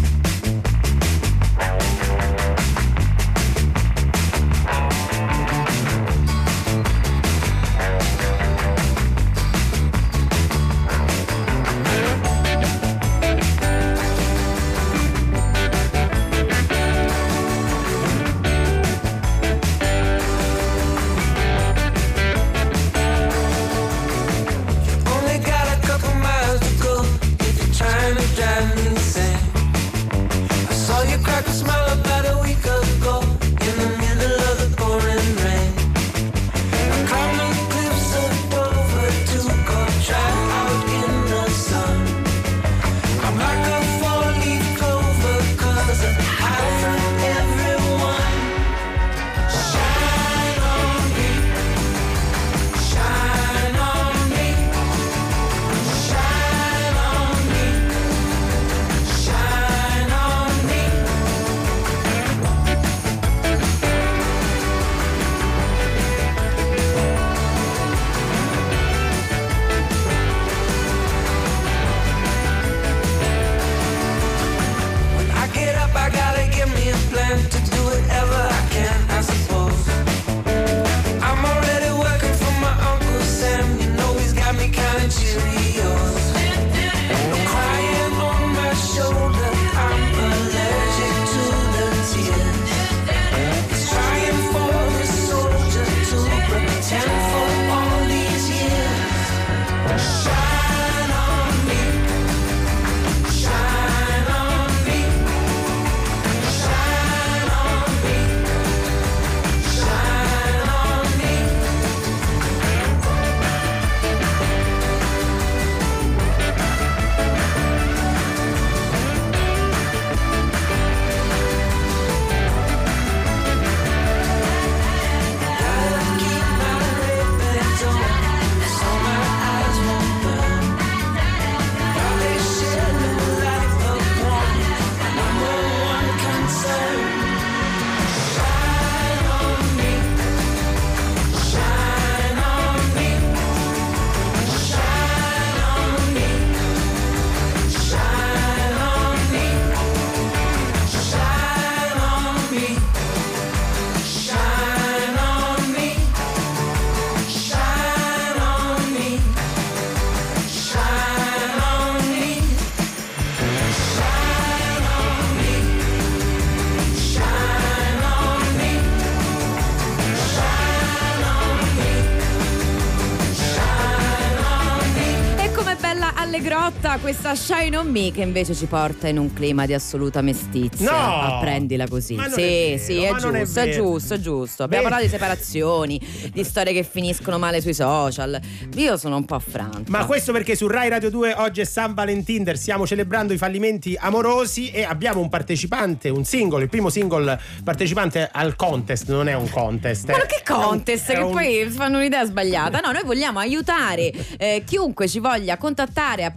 Questa Shine on Me che invece ci porta in un clima di assoluta mestizia. No! Prendila così. Sì, è vero, sì, è è giusto, è, vero. giusto, è giusto. Abbiamo Beh. parlato di separazioni, di storie che finiscono male sui social. Io sono un po' affranta. Ma questo perché su Rai Radio 2 oggi è San Valentinder, stiamo celebrando i fallimenti amorosi e abbiamo un partecipante, un singolo, il primo single partecipante al contest, non è un contest. Ma eh. che contest? È Che un- poi fanno un'idea sbagliata. No, noi vogliamo aiutare eh, chiunque ci voglia contattare a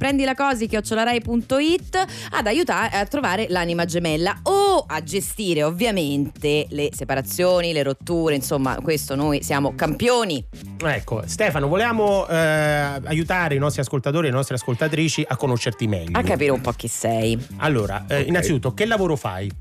prendilacosi.it ad aiutare a trovare l'anima gemella o a gestire ovviamente le separazioni, le rotture, insomma, questo noi siamo campioni. Ecco, Stefano, volevamo eh, aiutare i nostri ascoltatori e le nostre ascoltatrici a conoscerti meglio. A capire un po' chi sei. Allora, eh, innanzitutto, che lavoro fai?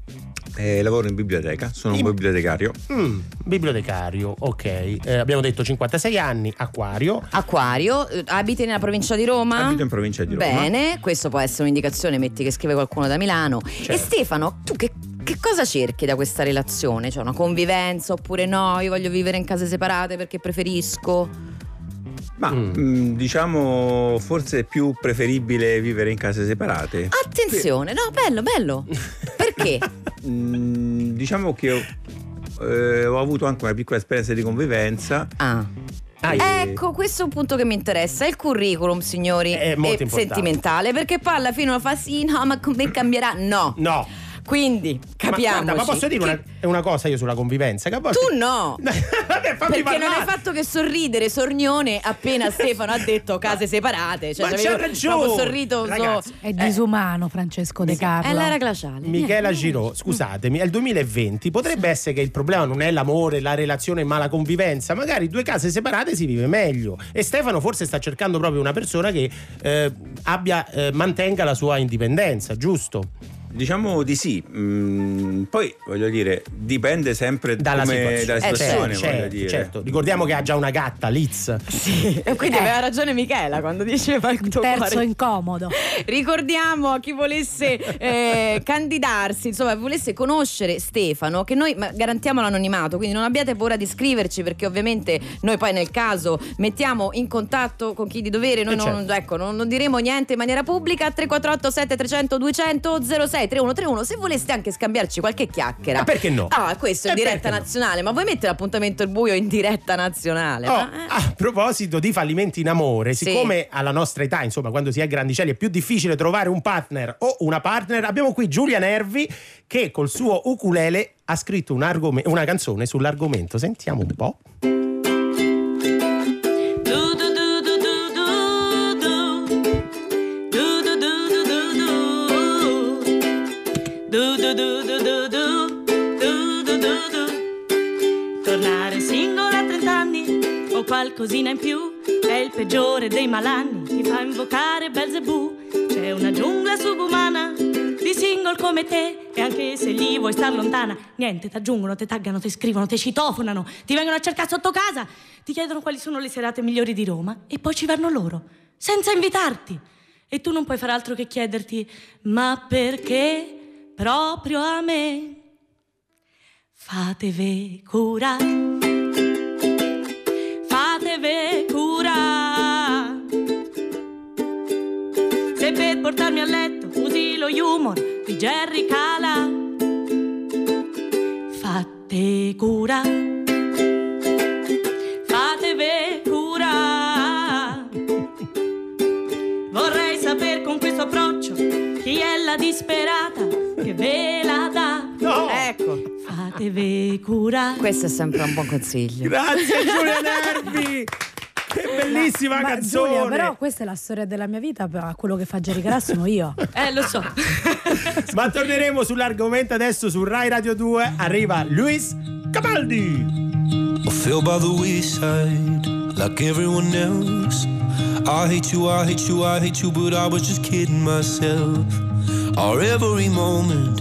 Eh, lavoro in biblioteca, sono un In- bibliotecario. Mm, bibliotecario, ok. Eh, abbiamo detto 56 anni, acquario. Acquario, eh, abiti nella provincia di Roma? Abito in provincia di Roma. Bene, questo può essere un'indicazione, metti che scrive qualcuno da Milano. Certo. E Stefano, tu che, che cosa cerchi da questa relazione? Cioè una convivenza oppure no? Io voglio vivere in case separate perché preferisco. Ma mm, diciamo forse è più preferibile vivere in case separate. Attenzione, no, bello, bello. Perché? Mm, diciamo che ho, eh, ho avuto anche una piccola esperienza di convivenza. Ah. Ah, Ecco, questo è un punto che mi interessa. Il curriculum, signori, È molto importante. sentimentale. Perché poi alla fine uno fa sì, no, ma come cambierà? No. No. Quindi, capiamo. Ma, ma posso dire una, una cosa io sulla convivenza? Che a volte- Tu no! Vabbè, fammi Perché non parlare. hai fatto che sorridere, sornione, appena Stefano ha detto case separate. Cioè, Ma c'ha ragione, sorrito. so- ragazzi. È disumano Francesco De Carlo. Eh, l'era glaciale. Michela Giro, scusatemi, è il 2020, potrebbe essere che il problema non è l'amore, la relazione, ma la convivenza. Magari due case separate si vive meglio. E Stefano forse sta cercando proprio una persona che eh, abbia, eh, mantenga la sua indipendenza, giusto? Diciamo di sì. Mm, poi voglio dire, dipende sempre Dalla come- situazione. dalla Eh, situazione, certo, voglio certo, dire. certo. Ricordiamo che ha già una gatta, Liz. Sì, e quindi aveva ragione Michela quando diceva il tuo Terzo cuore. incomodo. Ricordiamo a chi volesse eh, candidarsi, insomma, volesse conoscere Stefano, che noi garantiamo l'anonimato, quindi non abbiate paura di scriverci perché ovviamente noi poi nel caso mettiamo in contatto con chi di dovere, noi Eh, non, certo. ecco, non, non diremo niente in maniera pubblica, 348 7300 200 06 3131, se voleste anche scambiarci qualche chiacchiera. Ma perché no? Ah, questo Eh, in diretta perché no? nazionale, ma vuoi mettere l'appuntamento il buio in diretta nazionale? Oh, Ma, eh. a proposito di fallimenti in amore, Sì. siccome alla nostra età, insomma, quando si è grandicelli è più difficile trovare un partner o una partner, abbiamo qui Giulia Nervi che col suo ukulele ha scritto un argome- una canzone sull'argomento. Sentiamo un po'. Qualcosina in più è il peggiore dei malanni, ti fa invocare Belzebù. C'è una giungla subumana di single come te e anche se lì vuoi star lontana, niente, ti aggiungono, ti taggano, ti scrivono, ti citofonano, ti vengono a cercare sotto casa, ti chiedono quali sono le serate migliori di Roma e poi ci vanno loro, senza invitarti. E tu non puoi far altro che chiederti, ma perché proprio a me? Fatevi cura, portarmi a letto usi lo humor di Jerry Cala, fate cura, fatevi cura. Vorrei sapere con questo approccio chi è la disperata che ve la dà. No! Ecco, Fatevi cura. questo è sempre un buon consiglio. Grazie Giulia Nervi! Che bellissima Ma canzone! Giulia, però questa è la storia della mia vita, però quello che fa Jerry Calà sono io. Eh, lo so. Ma torneremo sull'argomento adesso su Rai Radio 2. Arriva Luis Cabaldi. I feel by the wayside like everyone else. I hate you, I hate you, I hate you, but I was just kidding myself. Our every moment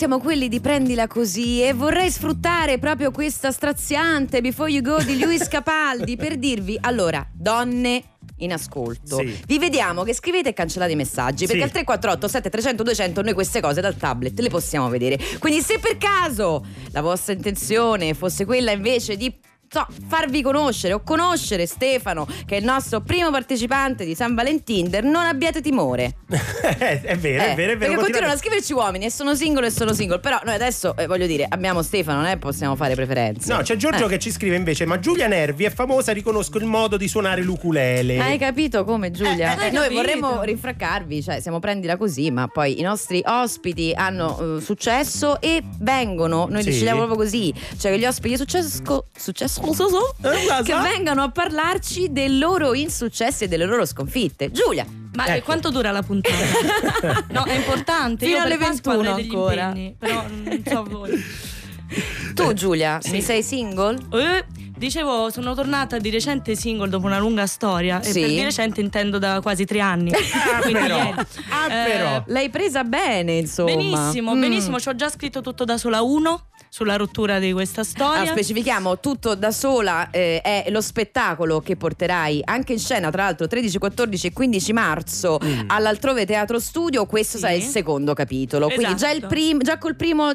Siamo quelli di prendila così e vorrei sfruttare proprio questa straziante Before You Go di Luis Capaldi per dirvi allora, donne in ascolto. Sì. Vi vediamo che scrivete e cancellate i messaggi Sì. perché al 348 7300 200 noi queste cose dal tablet le possiamo vedere. Quindi se per caso la vostra intenzione fosse quella invece di so, farvi conoscere o conoscere Stefano, che è il nostro primo partecipante di San Valentinder, non abbiate timore. è vero, è Eh, vero, è vero. Perché continuano continuate- a scriverci uomini e sono single e sono single. Però noi adesso, eh, voglio dire, abbiamo Stefano, non è possiamo fare preferenze. No, c'è Giorgio Eh. che ci scrive invece: Ma Giulia Nervi è famosa, riconosco il modo di suonare l'ukulele. Hai capito come Giulia? Eh, noi capito. vorremmo rinfraccarvi, cioè siamo prendila così, ma poi i nostri ospiti hanno eh, successo e vengono, noi Sì. decidiamo proprio così, cioè che gli ospiti successo, successo Eh, cosa? che vengano a parlarci dei loro insuccessi e delle loro sconfitte. Giulia, Ma eh, Ecco. quanto dura la puntata? no, è importante. Fino Io alle Pasqua 21 avrei degli ancora. impegni, però non so voi. tu Giulia, mi sei single? Eh, dicevo, sono tornata di recente single dopo una lunga storia. Sì. E per di recente intendo da quasi tre anni. Ah, Quindi però. Ah, Eh, però. L'hai presa bene, insomma. Benissimo, Mm. benissimo. Ci ho già scritto tutto da sola uno sulla rottura di questa storia. Allora, specifichiamo tutto da sola eh, è lo spettacolo che porterai anche in scena tra l'altro 13, 14 e 15 marzo Mm. all'altrove Teatro Studio questo Sì. sarà il secondo capitolo quindi già, il Esatto. prim- già col primo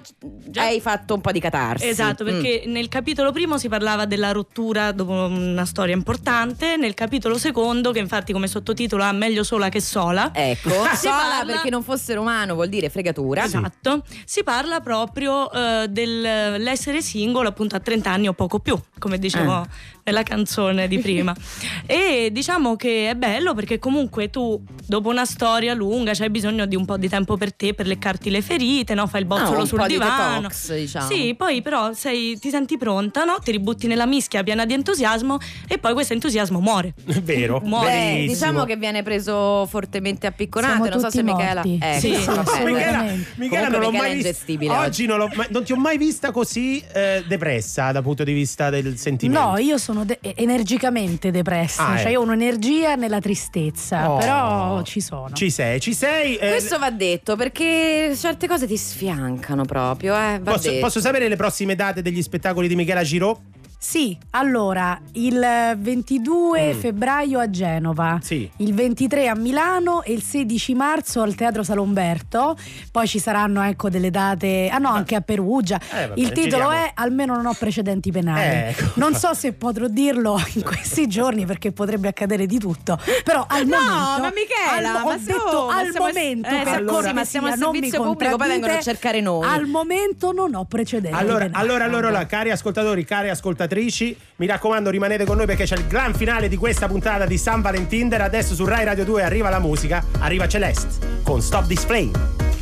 Già- hai fatto un po' di catarsi Esatto, Mm. perché nel capitolo primo si parlava della rottura dopo una storia importante, nel capitolo secondo, che infatti come sottotitolo ha meglio sola che sola. ecco Si sola parla- perché non fosse romano vuol dire fregatura Esatto, si parla proprio eh, dell'essere single appunto a 30 anni o poco più, come dicevo Eh. Nella canzone di prima. e diciamo che è bello perché comunque tu dopo una storia lunga c'hai bisogno di un po' di tempo per te, per leccarti le ferite, no? fai il Ah, bozzolo un sul po' di divano. detox, diciamo. Sì, poi però sei- ti senti pronta, no? ti ributti nella mischia piena di entusiasmo e poi questo entusiasmo muore. È vero. Muore. Beh, verissimo. diciamo che viene preso fortemente a picconate Siamo non so se Michela morti. ecco, Sì, vabbè, assolutamente. Michela, Michela non l'ho Michela mai è vista. ingestibile Oggi, oggi. non, l'ho mai- non ti ho mai vista così eh, depressa dal punto di vista del sentimento. No, io sono de- energicamente depressa, Ah, cioè eh. io ho un'energia nella tristezza, Oh. però ci sono. Ci sei, ci sei. eh, questo va detto perché certe cose ti sfiancano proprio eh, va posso, detto. posso sapere le prossime date degli spettacoli di Michela Giro? Sì, allora il 22 Mm. febbraio a Genova, Sì. il 23 a Milano e il 16 marzo al Teatro Salomberto. Poi ci saranno ecco delle date, ah no, anche a Perugia. Eh, vabbè, il titolo giriamo. è Almeno non ho precedenti penali. Ecco. Non so se potrò dirlo in questi giorni perché potrebbe accadere di tutto, però al No, momento ma Michela, al- ma ho siamo- detto ma al siamo- momento eh, sì, ma siamo al servizio pubblico, poi vengono a cercare noi. Al momento non ho precedenti Allora, penali. allora, allora, allora, cari ascoltatori, cari ascoltatrici, mi raccomando, rimanete con noi perché c'è il gran finale di questa puntata di San Valentinder. Adesso su Rai Radio 2 arriva la musica, arriva Celeste con Stop Flame.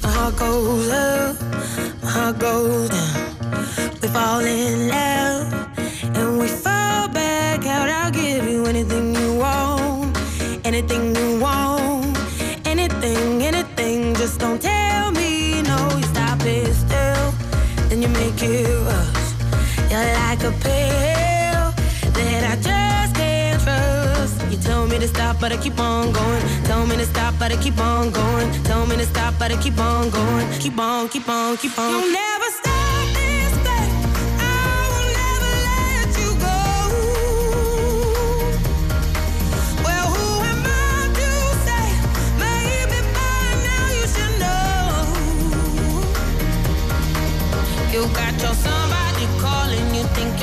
My up. Just don't tell me no. You stop it still, then you make it rush. You're like a pill that I just can't trust. You tell me to stop, but I keep on going. Tell me to stop, but I keep on going. Tell me to stop, but I keep on going. Keep on, keep on, keep on. You'll never stop you go. Well, who am I to say? Maybe by now you should know. You got your somebody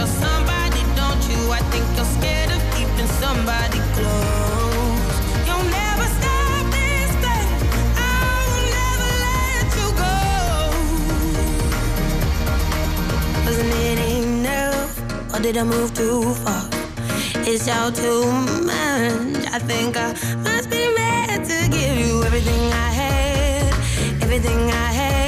you're somebody, don't you? I think you're scared of keeping somebody close. You'll never stop this thing. I will never let you go. Wasn't it enough? Or did I move too far? It's all too much. I think I must be mad to give you everything I had, everything I had,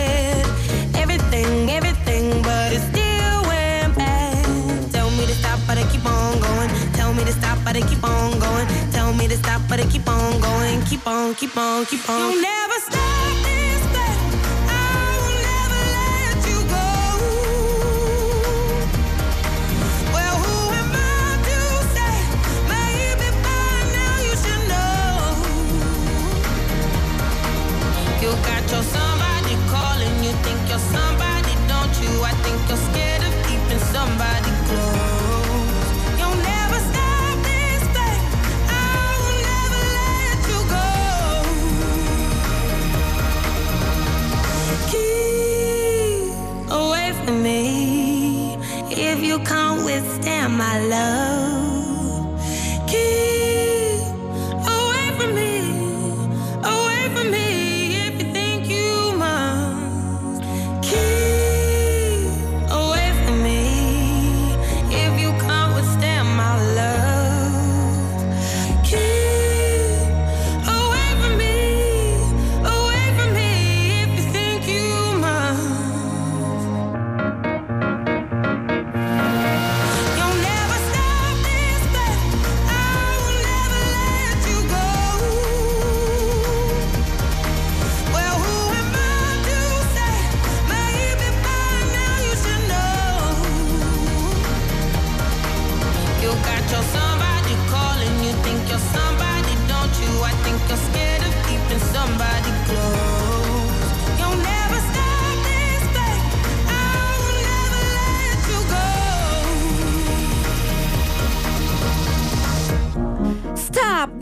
but I keep on going. Tell me to stop, but I keep on going. Keep on, keep on, keep on. You'll never stop this thing. I will never let you go. Well, who am I to say? Maybe by now you should know. You got your withstand my love.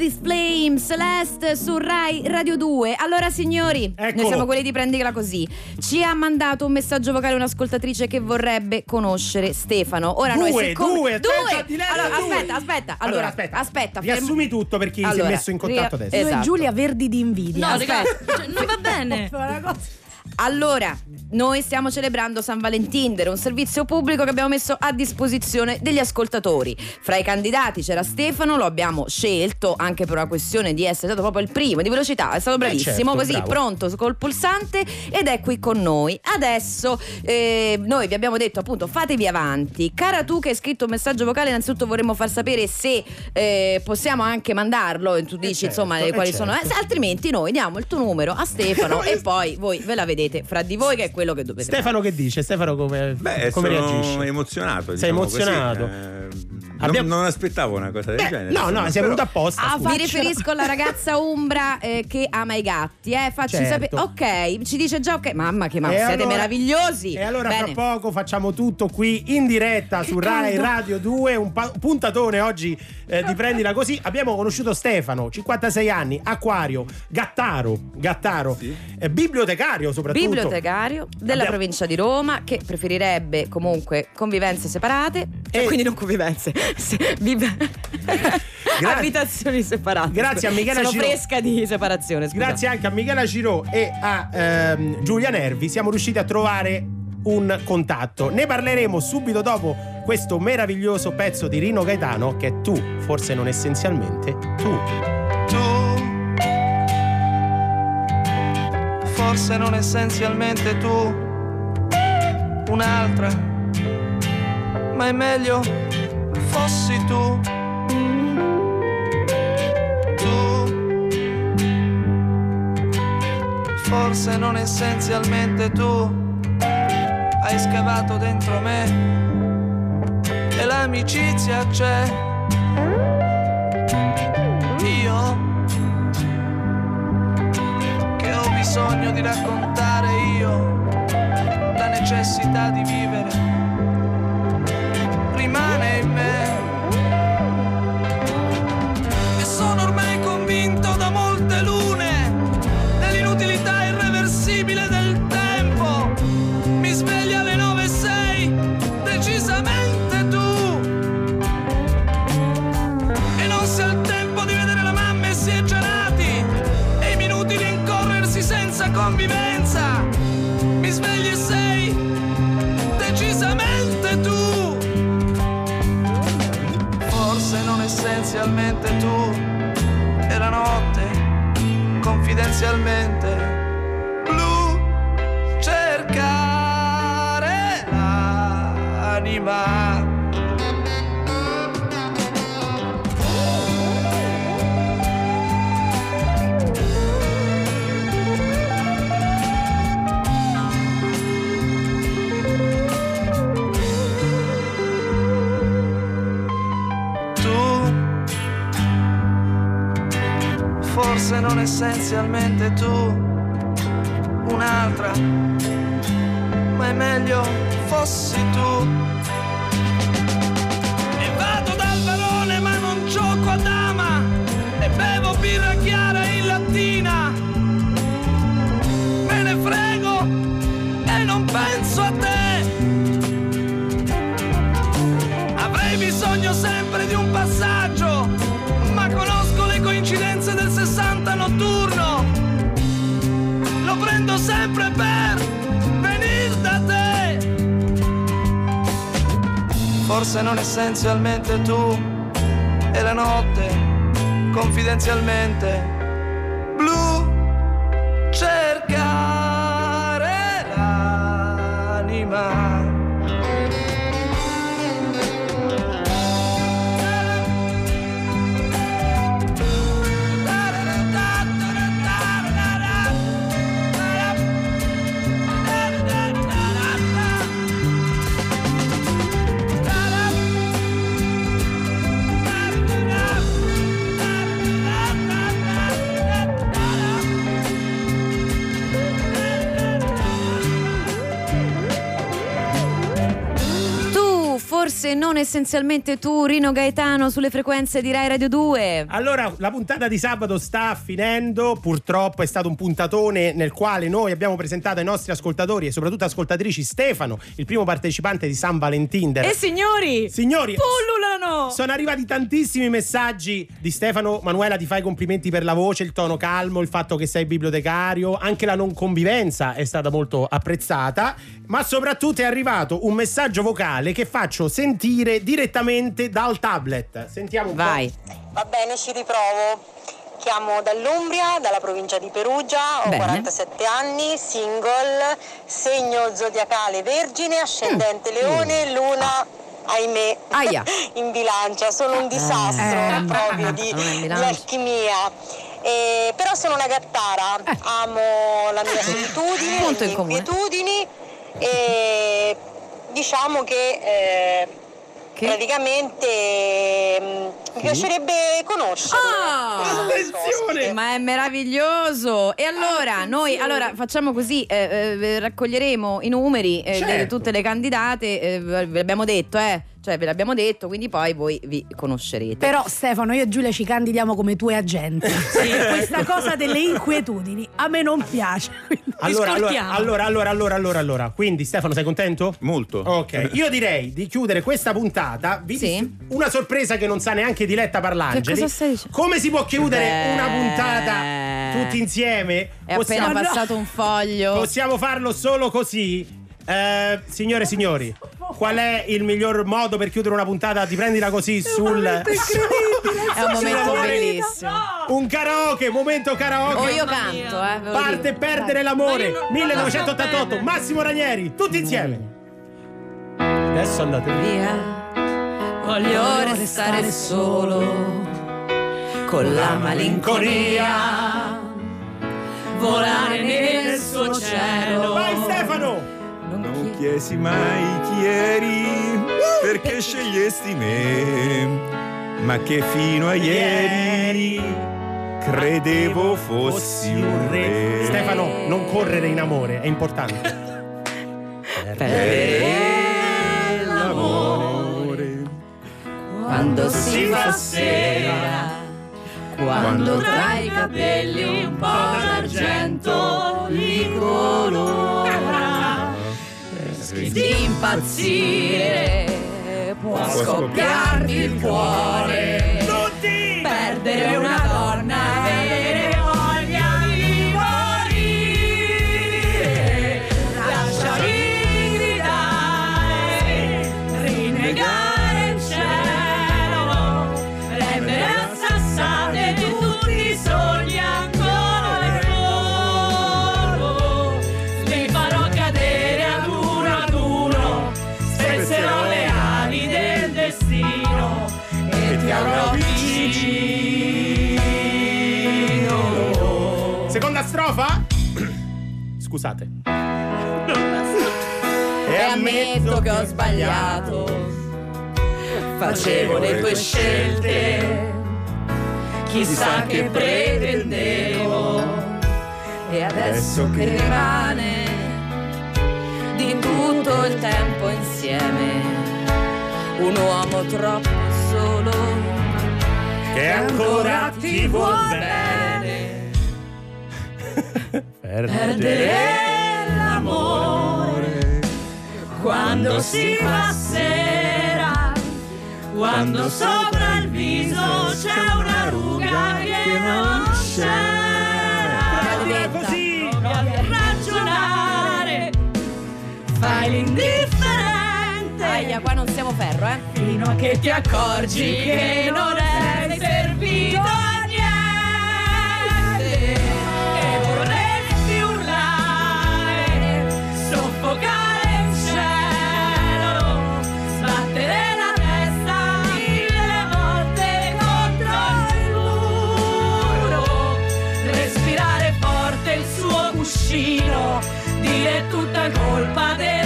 This flame Celeste su Rai Radio 2. Allora signori, noi Eccolo. siamo quelli di prendila così. Ci ha mandato un messaggio vocale un'ascoltatrice che vorrebbe conoscere Stefano. Ora noi Due, siccome due, due. aspetta, lei, Allora, due. aspetta, aspetta. Allora, Allora, aspetta. aspetta, fermo- Riassumi tutto per chi si è Allora, messo in contatto ria- adesso. Esatto. Giulia verdi di invidia. No, Aspetta. raga, cioè, non va bene. Allora, noi stiamo celebrando San Valentinder, un servizio pubblico che abbiamo messo a disposizione degli ascoltatori. Fra i candidati c'era Stefano, lo abbiamo scelto anche per una questione di essere stato proprio il primo, di velocità, è stato bravissimo, certo, così bravo. pronto col pulsante ed è qui con noi. Adesso eh, noi vi abbiamo detto appunto fatevi avanti. Cara tu che hai scritto un messaggio vocale, innanzitutto vorremmo far sapere se eh, possiamo anche mandarlo tu dici certo, insomma eh, quali sono, certo. eh, se- altrimenti noi diamo il tuo numero a Stefano e poi voi ve la vedete fra di voi che è quello che dovete fare. Stefano che dice? Stefano come, Beh, come sono reagisce? emozionato. Sei diciamo così. emozionato? Eh, Non, Abbiamo- non aspettavo una cosa del genere. no, no, sei venuto apposta. Ah, mi riferisco alla ragazza Umbra eh, che ama i gatti, eh. Facci Certo. sapere. Ok, ci dice già ok. Mamma che ma E siete allora- meravigliosi. E allora Bene. fra poco facciamo tutto qui in diretta su Rai. Radio 2, un pa- puntatone oggi eh, di Prendila Così. Abbiamo conosciuto Stefano, 56 anni, acquario, gattaro, gattaro eh, bibliotecario soprattutto. Bibliotecario della Abbiamo- provincia di Roma che preferirebbe comunque convivenze separate, cioè, quindi non convivenze, se- vive- abitazioni separate. Grazie a Michela Sono Ciro. fresca di separazione. Scusa. Grazie anche a Michela Giro e a ehm, Giulia Nervi siamo riusciti a trovare un contatto. Ne parleremo subito dopo questo meraviglioso pezzo di Rino Gaetano che è tu, forse non essenzialmente tu. Forse non essenzialmente tu, un'altra, ma è meglio fossi tu. Tu, forse non essenzialmente tu, hai scavato dentro me e l'amicizia c'è. Bisogno di raccontare io la necessità di vivere. Rimane in me confidenzialmente non essenzialmente tu un'altra. Ma è meglio fossi tu. E vado dal barone ma non gioco a dama e bevo birra chiara Forse non essenzialmente tu e la notte, confidenzialmente. Blu, cercare l'anima. Forse non essenzialmente tu, Rino Gaetano, sulle frequenze di Rai Radio 2. Allora, la puntata di sabato sta finendo. Purtroppo è stato un puntatone nel quale noi abbiamo presentato ai nostri ascoltatori e soprattutto ascoltatrici Stefano, il primo partecipante di San Valentin. E signori, Signori, pullulano! sono arrivati tantissimi messaggi di Stefano. Manuela, ti fai complimenti per la voce, il tono calmo, il fatto che sei bibliotecario. Anche la non convivenza è stata molto apprezzata. Ma soprattutto è arrivato un messaggio vocale che faccio sentire direttamente dal tablet. Sentiamo un Vai. Va bene, ci riprovo. Chiamo dall'Umbria, dalla provincia di Perugia, ho Bene. 47 anni, single, segno zodiacale vergine, ascendente leone, luna, ahimè, Aia. in bilancia. Sono un disastro Eh. proprio di, in di bilancia. alchimia. Eh, però sono una gattara, amo la mia solitudine, Eh. Punto le in mie comune. inquietudini e diciamo che... eh, praticamente mm, mi piacerebbe conoscerlo. Ah, Ma è meraviglioso! E allora, noi allora, facciamo così: eh, eh, raccoglieremo i numeri eh, Certo. di tutte le candidate, eh, ve l'abbiamo detto, eh. Cioè, ve l'abbiamo detto, quindi poi voi vi conoscerete. Però Stefano, io e Giulia ci candidiamo come tue agenti. Questa cosa delle inquietudini a me non piace. Allora, allora, allora, allora, allora, allora, allora. Quindi Stefano, sei contento? Molto. Ok, io direi di chiudere questa puntata. Vi Sì. Una sorpresa che non sa neanche Diletta Parlangeli. Che cosa stai dicendo? Come si può chiudere Beh. una puntata tutti insieme? È appena passato un foglio. Possiamo farlo solo così? Eh, signore e signori, qual è il miglior modo per chiudere una puntata di prendila così sul È un momento bellissimo. un karaoke, momento karaoke. O io canto, eh. Parte dico. perdere l'amore Ma io non- 1988 Massimo Ranieri tutti insieme adesso andate via voglio restare solo con la malinconia. Volare nel suo cielo. Vai Stefano! Non chiesi mai chi eri, perché scegliesti me, ma che fino a ieri credevo fossi un re. Stefano non correre in amore è importante. Perdere quando si fa sera quando tra i capelli un po' d'argento li colora. rischi di impazzire può scoppiarti il cuore. perdere una scusate. E ammetto che ho sbagliato. Facevo le tue scelte. Chissà che pretendevo. E adesso che rimane di tutto il tempo insieme un uomo troppo solo che ancora ti vuol bene bene perdere l'amore quando si fa sera quando sopra il viso c'è una ruga che non c'era così. Ragionare fai l'indifferente. Aia qua non siamo ferro eh. Fino a che ti accorgi che non è servito dire tutta colpa del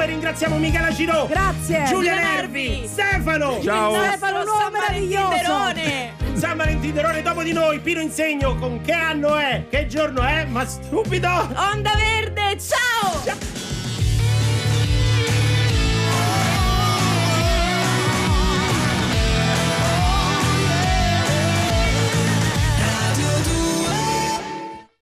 2 ringraziamo Michela Giro Grazie. Giulia Nervi Stefano Ciao. Stefano, un uomo meraviglioso. San Valentinderone dopo di noi Pino Insegno con che anno è che giorno è ma stupido onda verde